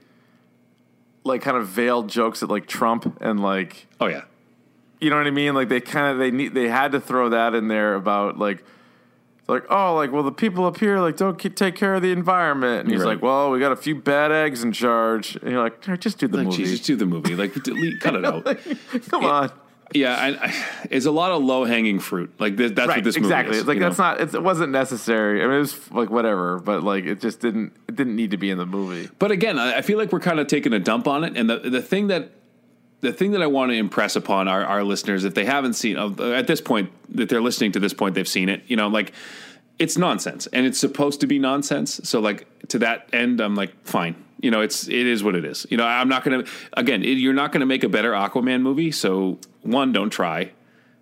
B: like kind of veiled jokes at like Trump and like
C: Oh yeah,
B: you know what I mean? Like they kind of they need they had to throw that in there about like like oh like well the people up here like don't ke- take care of the environment and he's
C: Right.
B: like well we got a few bad eggs in charge and you're like "All right, just do the
C: like
B: movie
C: Jesus, do the movie, like delete, cut it out.
B: come on
C: Yeah, I, I, it's a lot of low hanging fruit. Like th- that's
B: right
C: what this movie
B: exactly
C: is.
B: it's like that's
C: know?
B: not it's, it wasn't necessary I mean it was like whatever but like it just didn't it didn't need to be in the movie
C: But again, I I feel like we're kind of taking a dump on it, and the the thing that the thing that I want to impress upon our, our listeners, if they haven't seen at this point, that they're listening to this point, they've seen it. You know, like it's nonsense, and it's supposed to be nonsense. So, like to that end, I'm like, fine. You know, it's it is what it is. You know, I'm not gonna again. It, you're not gonna make a better Aquaman movie. So, one, don't try.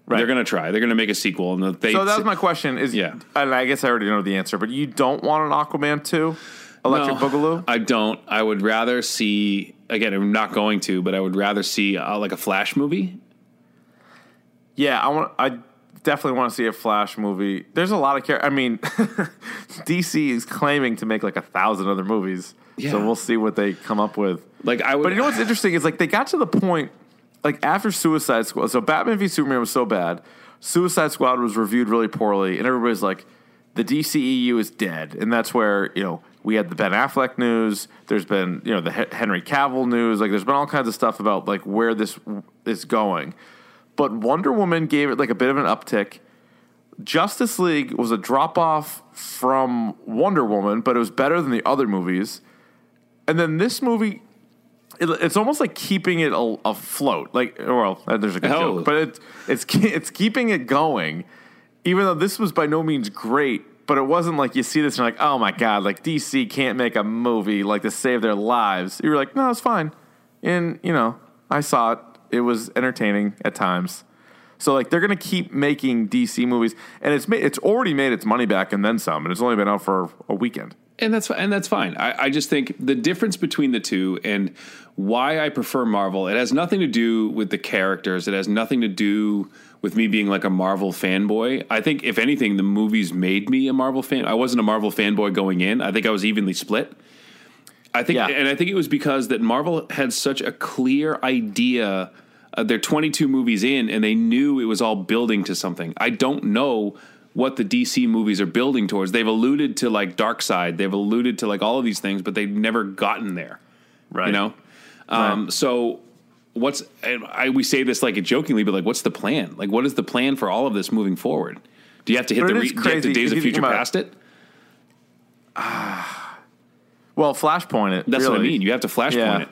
B: Right.
C: They're gonna try. They're gonna make a sequel, and they.
B: so that's my question is
C: Yeah.
B: and I guess I already know the answer but you don't want an Aquaman 2 Electric
C: No,
B: Boogaloo
C: I don't. I would rather see again. I'm not going to, but I would rather see uh, like a Flash movie.
B: Yeah, I want. I definitely want to see a Flash movie. There's a lot of care. I mean, DC is claiming to make like a thousand other movies,
C: Yeah.
B: so we'll see what they come up with.
C: Like I would.
B: But you know what's interesting is like they got to the point, like after Suicide Squad. So Batman v Superman was so bad, Suicide Squad was reviewed really poorly, and everybody's like, the DCEU is dead, and that's where you know we had the Ben Affleck news. There's been you know the Henry Cavill news. Like there's been all kinds of stuff about like where this is going. But Wonder Woman gave it like a bit of an uptick. Justice League was a drop off from Wonder Woman, but it was better than the other movies. And then this movie, it, it's almost like keeping it a- afloat. Like, well, there's a good
C: Oh.
B: joke, but it's it's it's keeping it going. Even though this was by no means great, but it wasn't like you see this and you're like, oh my god, like DC can't make a movie like to save their lives. You were like, no, it's fine. And you know, I saw it. It was entertaining at times. So like they're gonna keep making DC movies, and it's made, it's already made its money back and then some, and it's only been out for a weekend.
C: And that's and that's fine. I, I just think the difference between the two and why I prefer Marvel, it has nothing to do with the characters. It has nothing to do with me being like a Marvel fanboy. I think if anything, the movies made me a Marvel fan. I wasn't a Marvel fanboy going in. I think I was evenly split. I think,
B: Yeah.
C: and I think it was because that Marvel had such a clear idea. Uh, they're 22 movies in, and they knew it was all building to something. I don't know what the DC movies are building towards. They've alluded to like Darkseid. They've alluded to like all of these things, but they've never gotten there.
B: Right.
C: You know. Um,
B: Right.
C: So what's and I we say this like jokingly, but like, what's the plan? Like, what is the plan for all of this moving forward? Do you have to hit the re- have
B: crazy
C: Days of Future
B: it.
C: past it?
B: Well, Flashpoint it.
C: That's what I mean. You have to flashpoint
B: Yeah.
C: it.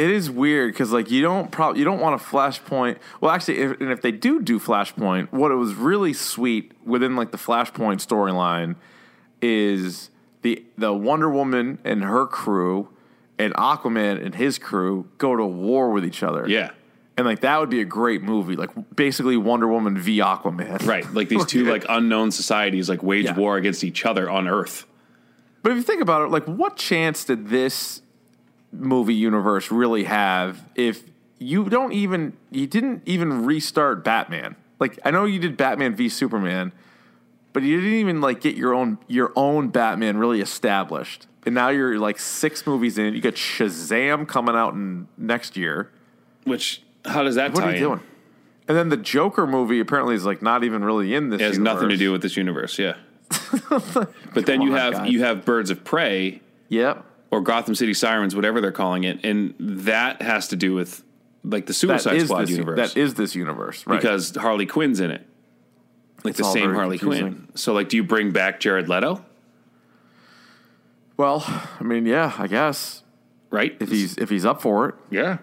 B: It is weird because like you don't prob- you don't want a flashpoint. Well, actually, if, and if they do do flashpoint, what it was really sweet within like the flashpoint storyline is the the Wonder Woman and her crew and Aquaman and his crew go to war with each other.
C: Yeah.
B: and like that would be a great movie. Like basically Wonder Woman v Aquaman.
C: Right, like these two like unknown societies like wage
B: Yeah.
C: war against each other on Earth.
B: But if you think about it, like what chance did this movie universe really have if you don't even you didn't even restart Batman? Like I know you did Batman v Superman, but you didn't even like get your own your own Batman really established. And now you're like six movies in. You got Shazam coming out in next year.
C: Which how does that
B: What
C: tie
B: are you
C: in?
B: doing? And then the Joker movie apparently is like not even really in this.
C: It has nothing to do with this universe, yeah. but then you have
B: guys.
C: you have Birds of Prey
B: Yep.
C: Or Gotham City Sirens, whatever they're calling it, and that has to do with like the Suicide
B: is
C: Squad
B: this
C: universe
B: That is this universe, right?
C: because Harley Quinn's in it, like the same Harley
B: confusing.
C: Quinn. So like, do you bring back Jared Leto?
B: well, I mean, yeah, I guess.
C: Right?
B: if he's if he's up for it.
C: yeah.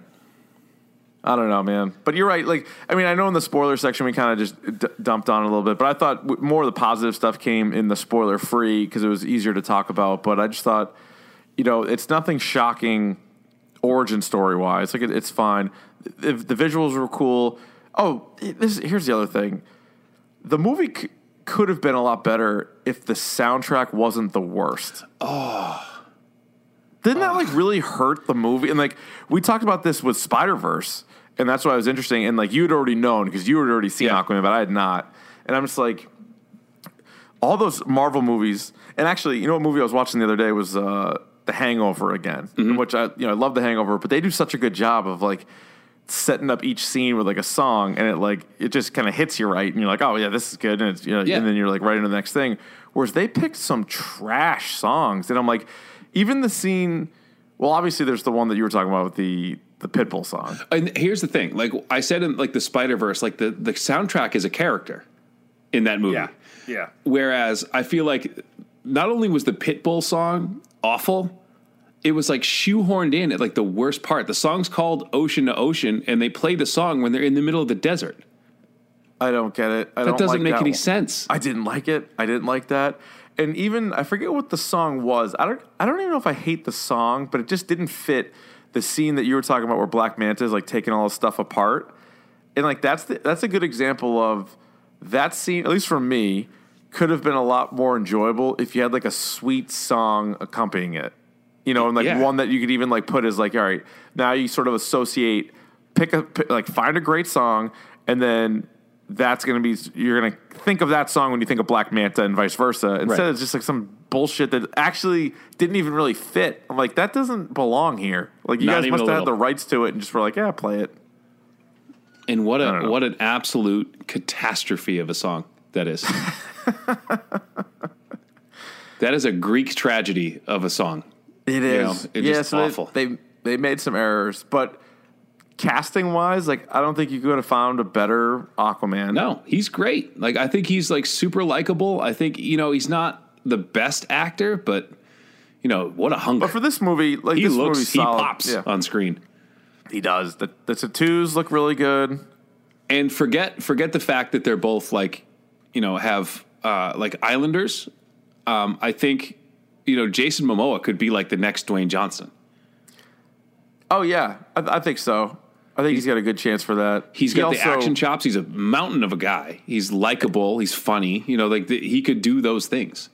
B: I don't know, man. But you're right. Like, I mean, I know in the spoiler section we kind of just d- dumped on a little bit, but I thought w- more of the positive stuff came in the spoiler free because it was easier to talk about. But I just thought, you know, it's nothing shocking origin story wise. Like, it, it's fine. The, the visuals were cool. Oh, this here's the other thing. The movie c- could have been a lot better if the soundtrack wasn't the worst. Oh. Didn't that like really hurt the movie? And like we talked about this with Spider Verse, and that's why it was interesting. And like you had already known because you had already seen
C: Yeah.
B: Aquaman, but I had not. and I'm just like, all those Marvel movies. And actually, you know what movie I was watching the other day was uh, The Hangover again, mm-hmm. which I you know I love The Hangover, but they do such a good job of like setting up each scene with like a song, and it like it just kind of hits you right, and you're like, oh yeah, this is good, and it's you know,
C: Yeah.
B: and then you're like right into the next thing. Whereas they picked some trash songs, and I'm like, even the scene. Well, obviously, there's the one that you were talking about with the the Pitbull song.
C: And here's the thing: like I said in like the Spider Verse, like the the soundtrack is a character in that movie.
B: yeah.
C: Whereas I feel like not only was the Pitbull song awful, it was like shoehorned in at like the worst part. The song's called Ocean to Ocean, and they play the song when they're in the middle of the desert.
B: I don't get it. I
C: That
B: don't
C: doesn't
B: like
C: make
B: that
C: any
B: one.
C: sense.
B: I didn't like it. I didn't like that. And even I forget what the song was. I don't I don't even know if I hate the song, but it just didn't fit the scene that you were talking about where Black Manta is like taking all his stuff apart. And like that's the, that's a good example of that scene, at least for me, could have been a lot more enjoyable if you had like a sweet song accompanying it. You know, and like
C: Yeah.
B: one that you could even like put as like, all right, now you sort of associate pick a pick, like find a great song and then that's going to be you're going to think of that song when you think of Black Manta and vice versa. Instead,
C: Right.
B: it's just like some bullshit that actually didn't even really fit. I'm like, that doesn't belong here. Like you
C: Not
B: guys must have had the rights to it and just were like, yeah, play it.
C: And what a what an absolute catastrophe of a song that is. that is a Greek tragedy of a song.
B: It
C: You know, it's
B: yeah,
C: just
B: so they-
C: awful.
B: They, they made some errors, but casting wise, like I don't think you could have found a better Aquaman.
C: No, he's great. Like I think he's like super likable. I think you know he's not the best actor, but you know what a hunger.
B: But for this movie, like
C: he
B: this
C: looks, he
B: solid.
C: pops
B: Yeah,
C: on screen.
B: he does. The, the tattoos look really good.
C: And forget forget the fact that they're both like, you know, have uh, like Islanders. Um, I think you know Jason Momoa could be like the next Dwayne Johnson.
B: Oh yeah, I, I think so. I think he's got a good chance for that.
C: He's
B: He
C: got the action chops. He's a mountain of a guy. He's likable. He's funny. You know, like the, he could do those things.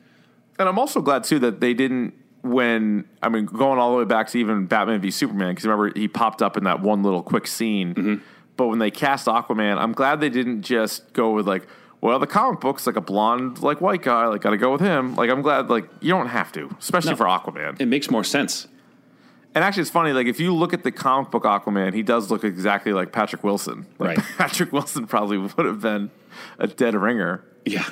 B: And I'm also glad too that they didn't when I mean going all the way back to even Batman v Superman because remember he popped up in that one little quick scene.
C: Mm-hmm.
B: But when they cast Aquaman, I'm glad they didn't just go with like, well, the comic book's like a blonde like white guy, like got to go with him. Like I'm glad like you don't have to, especially
C: No.
B: for Aquaman.
C: It makes more sense.
B: And actually, it's funny. Like if you look at the comic book Aquaman, he does look exactly like Patrick Wilson. Like,
C: Right.
B: Patrick Wilson probably would have been a dead ringer
C: Yeah.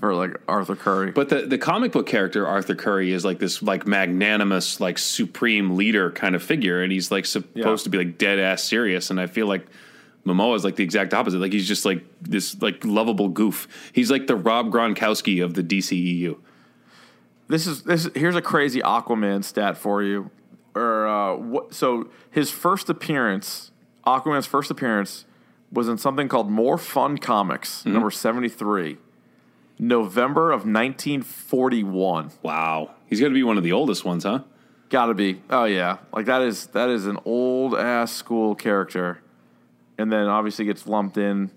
B: for like Arthur Curry.
C: But the, the comic book character Arthur Curry is like this like magnanimous like supreme leader kind of figure, and he's like supposed
B: Yeah.
C: to be like dead ass serious. And I feel like Momoa is like the exact opposite. Like he's just like this like lovable goof. He's like the Rob Gronkowski of the DCEU.
B: This is this. Here's a crazy Aquaman stat for you. Or uh, what? So his first appearance, Aquaman's first appearance, was in something called More Fun Comics, number seventy three, November of nineteen forty one.
C: Wow, he's got to be one of the oldest ones, huh?
B: Got to be. Oh yeah, like that is that is an old ass school character, and then obviously gets lumped in,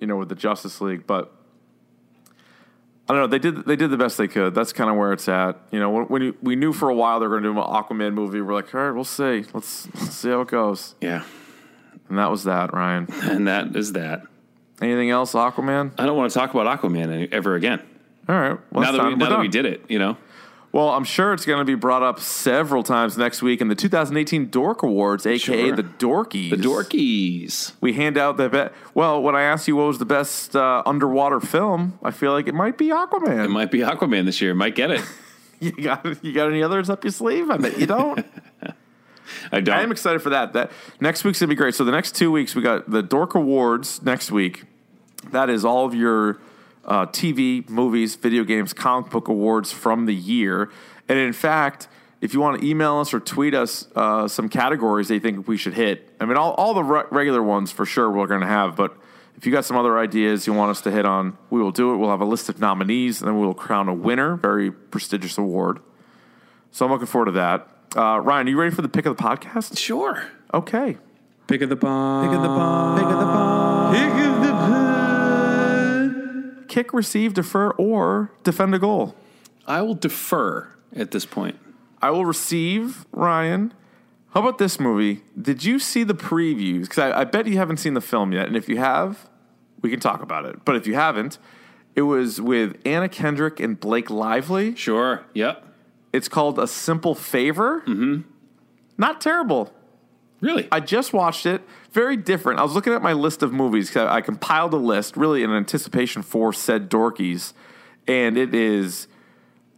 B: you know, with the Justice League. But I don't know. They did they did the best they could. That's kind of where it's at. You know, when, when you, we knew for a while they were going to do an Aquaman movie, we're like, all right, we'll see. Let's let's see how it goes.
C: Yeah,
B: And that was that. Ryan,
C: and that is that.
B: anything else? Aquaman.
C: I don't want to talk about Aquaman ever again.
B: All right. Well,
C: now that we, now that we did it, you know.
B: Well, I'm sure it's going to be brought up several times next week in the 2018 Dork Awards, aka
C: Sure.
B: the Dorkies.
C: The Dorkies.
B: We hand out the best. Well, when I asked you what was the best uh, underwater film, I feel like it might be Aquaman.
C: It might be Aquaman this year. Might get it.
B: you got you got any others up your sleeve? I bet you don't.
C: I don't.
B: I am excited for that. That next week's gonna be great. So the next two weeks we got the Dork Awards next week. That is all of your uh, TV, movies, video games, comic book awards from the year. And in fact, if you want to email us or tweet us uh, some categories they think we should hit, I mean, all, all the re- regular ones for sure we're going to have. But if you got some other ideas you want us to hit on, we will do it. We'll have a list of nominees, and then we will crown a winner. Very prestigious award. So I'm looking forward to that. Uh, Ryan, are you ready for the pick of the podcast?
C: sure.
B: Okay.
D: Pick of the bomb. Pick of the bomb. Pick of the bomb. Pick of the pod.
B: Kick, receive, defer, or defend a goal.
C: I will defer at this point.
B: I will receive, Ryan. How about this movie? Did you see the previews? Because I, I bet you haven't seen the film yet. And if you have, we can talk about it. But if you haven't, it was with Anna Kendrick and Blake Lively.
C: Sure. Yep.
B: It's called A Simple Favor. Mm-hmm. Not terrible.
C: Really?
B: I just watched it. Very different. I was looking at my list of movies. 'cause I compiled a list really in anticipation for said dorkies, and it is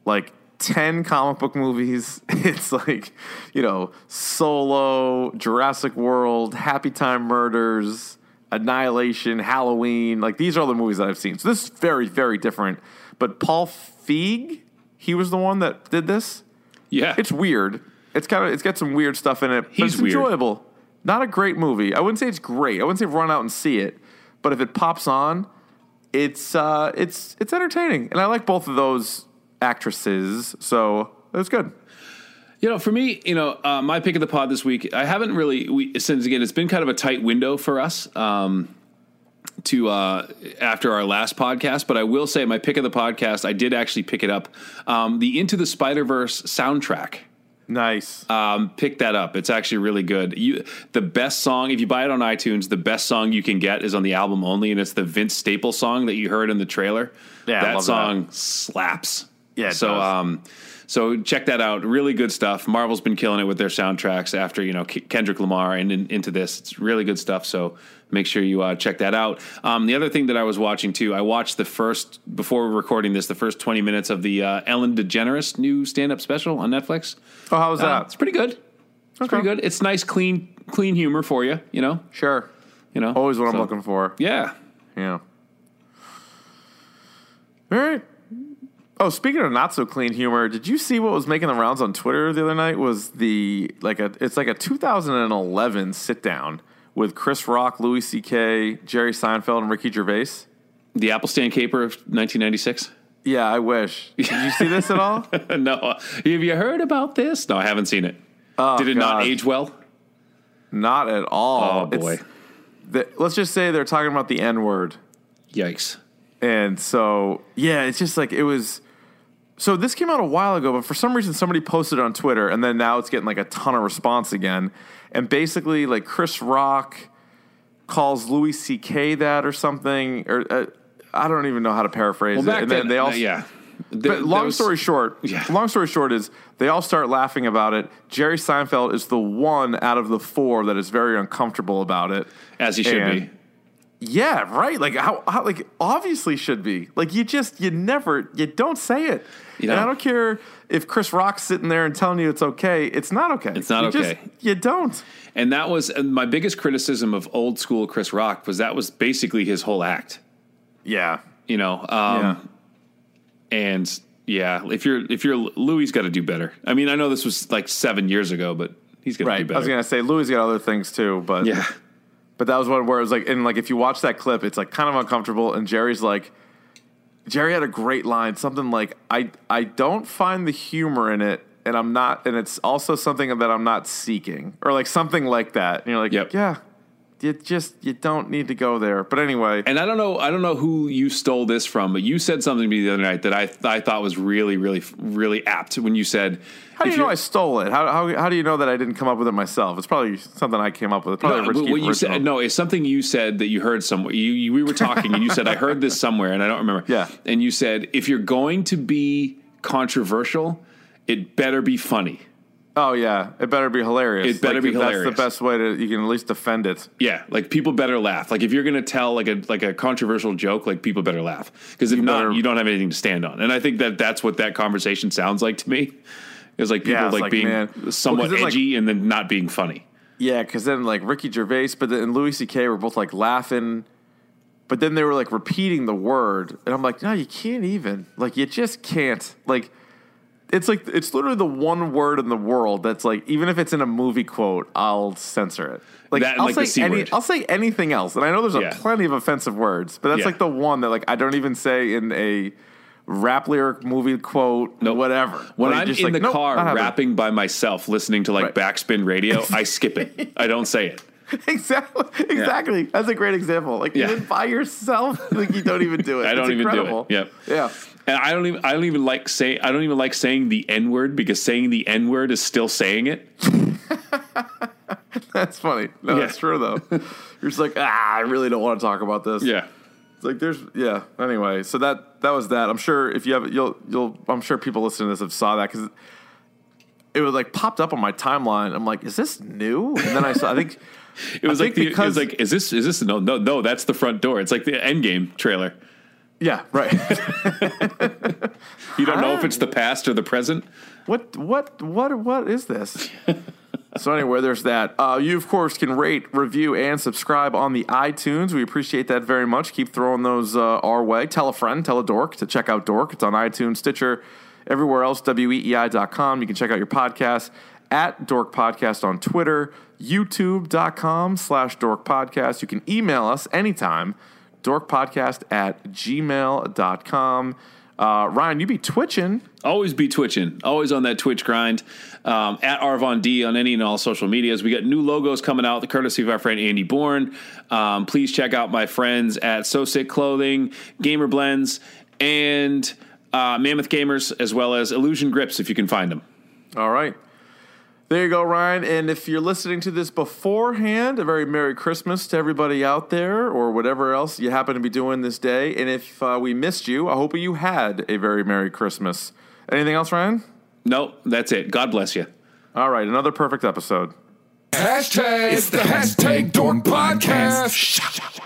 B: like ten comic book movies. It's like you know Solo, Jurassic World, Happy Time Murders, Annihilation, Halloween. Like these are all the movies that I've seen. So this is very very different. But Paul Feig, he was the one that did this.
C: yeah.
B: It's weird. It's kind of it's got some weird stuff in it. But
C: He's
B: it's
C: weird.
B: enjoyable. Not a great movie. I wouldn't say it's great. I wouldn't say run out and see it. But if it pops on, it's uh, it's it's entertaining, and I like both of those actresses, so it was good.
C: You know, for me, you know, uh, my pick of the pod this week, I haven't really, we, since again, it's been kind of a tight window for us um, to uh, after our last podcast. But I will say, my pick of the podcast, I did actually pick it up. Um, the Into the Spider Verse soundtrack.
B: Nice.
C: Um, pick that up. It's actually really good. You, the best song, if you buy it on iTunes, the best song you can get is on the album only, and it's the Vince Staple song that you heard in the trailer.
B: Yeah,
C: that song slaps.
B: Yeah,
C: so
B: does.
C: um, so check that out. Really good stuff. Marvel's been killing it with their soundtracks after you know K- Kendrick Lamar and in, into this. It's really good stuff. So make sure you uh, check that out. Um, the other thing that I was watching too, I watched the first before recording this, the first twenty minutes of the uh, Ellen DeGeneres new stand up special on Netflix.
B: oh, how was
C: Uh,
B: that?
C: it's pretty good. It's pretty good. It's nice, clean, clean humor for you. You know,
B: Sure.
C: you know.
B: Always what I'm looking for.
C: Yeah.
B: Yeah. All right. Oh, speaking of not so clean humor, did you see what was making the rounds on Twitter the other night? Was the like a it's like a 2011 sit down with Chris Rock, Louis C.K., Jerry Seinfeld, and Ricky Gervais.
C: The Apple Stand Caper of 1996.
B: Yeah, I wish. Did you see this at all?
C: no, have you heard about this? No, I haven't seen it. Oh, Did it not age well?
B: Not at all.
C: Oh boy,
B: the- let's just say they're talking about the N word.
C: yikes!
B: And so, yeah, it's just like it was. So this came out a while ago, but for some reason somebody posted it on Twitter, and then now it's getting like a ton of response again. And basically, like Chris Rock calls Louis C.K. that or something, or uh, I don't even know how to paraphrase
C: Well,
B: it. And
C: then,
B: then they all,
C: uh, yeah.
B: But long
C: was-
B: story short,
C: Yeah.
B: long story short is they all start laughing about it. Jerry Seinfeld is the one out of the four that is very uncomfortable about it.
C: as he should
B: And-
C: be.
B: Yeah, right. Like how, how like obviously should be. Like you just you never you don't say it.
C: You
B: and I
C: don't.
B: care if Chris Rock's sitting there and telling you it's okay. It's not okay.
C: It's not
B: You just-
C: okay.
B: you don't.
C: And that was and my biggest criticism of old school Chris Rock was that was basically his whole act.
B: Yeah.
C: You know, um,
B: yeah.
C: and yeah, if you're if you're Louis, got to do better. I mean, I know this was like seven years ago, but he's got to do
B: Right. I was gonna say Louis got other things too, but
C: yeah,
B: But that was one where it was like, and like if you watch that clip, it's like kind of uncomfortable. And Jerry's like, Jerry had a great line, something like, "I I don't find the humor in it, and I'm not, and it's also something that I'm not seeking, or like something like that." And you're like,
C: Yep.
B: yeah, you just you don't need to go there. But anyway,
C: And I don't know, I don't know who you stole this from, but you said something to me the other night that I I thought was really, really, really apt when you said,
B: how do you know I stole it? How, how how do you know that I didn't come up with it myself? It's probably something I came up with. It's probably
C: No, what you said, no, it's something you said that you heard somewhere. You, you we were talking and you said I heard this somewhere and I don't remember.
B: Yeah.
C: and you said if you're going to be controversial, it better be funny.
B: Oh yeah, it better be hilarious.
C: It better
B: Like,
C: be
B: if That's the best way to you can at least defend it.
C: Yeah, like people better laugh. Like if you're going to tell like a like a controversial joke, like people better laugh because if not,
B: better-
C: you don't have anything to stand on. And I think that that's what that conversation sounds like to me. It's like people
B: Yeah,
C: like,
B: like,
C: being
B: man. Well,
C: somewhat
B: 'cause then, like-
C: edgy and then not being funny.
B: Yeah, because then like Ricky Gervais, but then Louis C.K. were both like laughing, but then they were like repeating the word, and I'm like, no, you can't even. Like, you just can't. Like, it's like it's literally the one word in the world that's like, even if it's in a movie quote, I'll censor it. Like,
C: That
B: I'll
C: like, the
B: say any,
C: word.
B: I'll say anything else, and I know there's a
C: Yeah.
B: plenty of offensive words, but that's
C: Yeah.
B: like the one that like I don't even say in a rap lyric movie quote,
C: Nope.
B: whatever.
C: When
B: Like,
C: I'm
B: just
C: in
B: like,
C: the
B: nope,
C: car rapping by myself, listening to like
B: Right.
C: backspin radio, I skip it. I don't say it.
B: Exactly. Exactly. That's a great example. Like
C: Yeah.
B: even by yourself, like you don't even do it.
C: I don't
B: It's
C: even
B: incredible.
C: do it. Yep.
B: Yeah.
C: And I don't even I don't even like say I don't even like saying the N word because saying the N word is still saying it.
B: That's funny. No,
C: Yeah.
B: that's true though. You're just like, ah, I really don't want to talk about this.
C: Yeah.
B: It's like there's yeah. Anyway, so that that was that. I'm sure if you have you'll you'll I'm sure people listening to this have saw that because it was like popped up on my timeline. I'm like, is this new? And then I saw. I think
C: It was
B: I
C: like the, it was like is this is this no no no that's the front door. It's like the Endgame trailer.
B: Yeah right.
C: You don't know if it's the past or the present.
B: what what what what is this? so anyway, there's that. Uh, you of course can rate, review, and subscribe on the iTunes. We appreciate that very much. Keep throwing those uh, our way. Tell a friend, tell a dork to check out Dork. It's on iTunes, Stitcher, everywhere else. weei.com. You can check out your podcast at Dork Podcast on Twitter, YouTube.com slash Dork Podcast. You can email us anytime. Dorkpodcast at gmail.com. Uh, Ryan, you be twitching.
C: Always be twitching. Always on that Twitch grind. Um, at Arvon D on any and all social medias. We got new logos coming out, the courtesy of our friend Andy Bourne. Um, please check out my friends at So Sick Clothing, Gamer Blends, and uh, Mammoth Gamers, as well as Illusion Grips if you can find them.
B: All right. There you go, Ryan. And if you're listening to this beforehand, a very Merry Christmas to everybody out there, or whatever else you happen to be doing this day. And if uh, we missed you, I hope you had a very Merry Christmas. Anything else, Ryan?
C: No, that's it. God bless you.
B: All right, another perfect episode.
A: Hashtag, it's the hashtag Dork Podcast.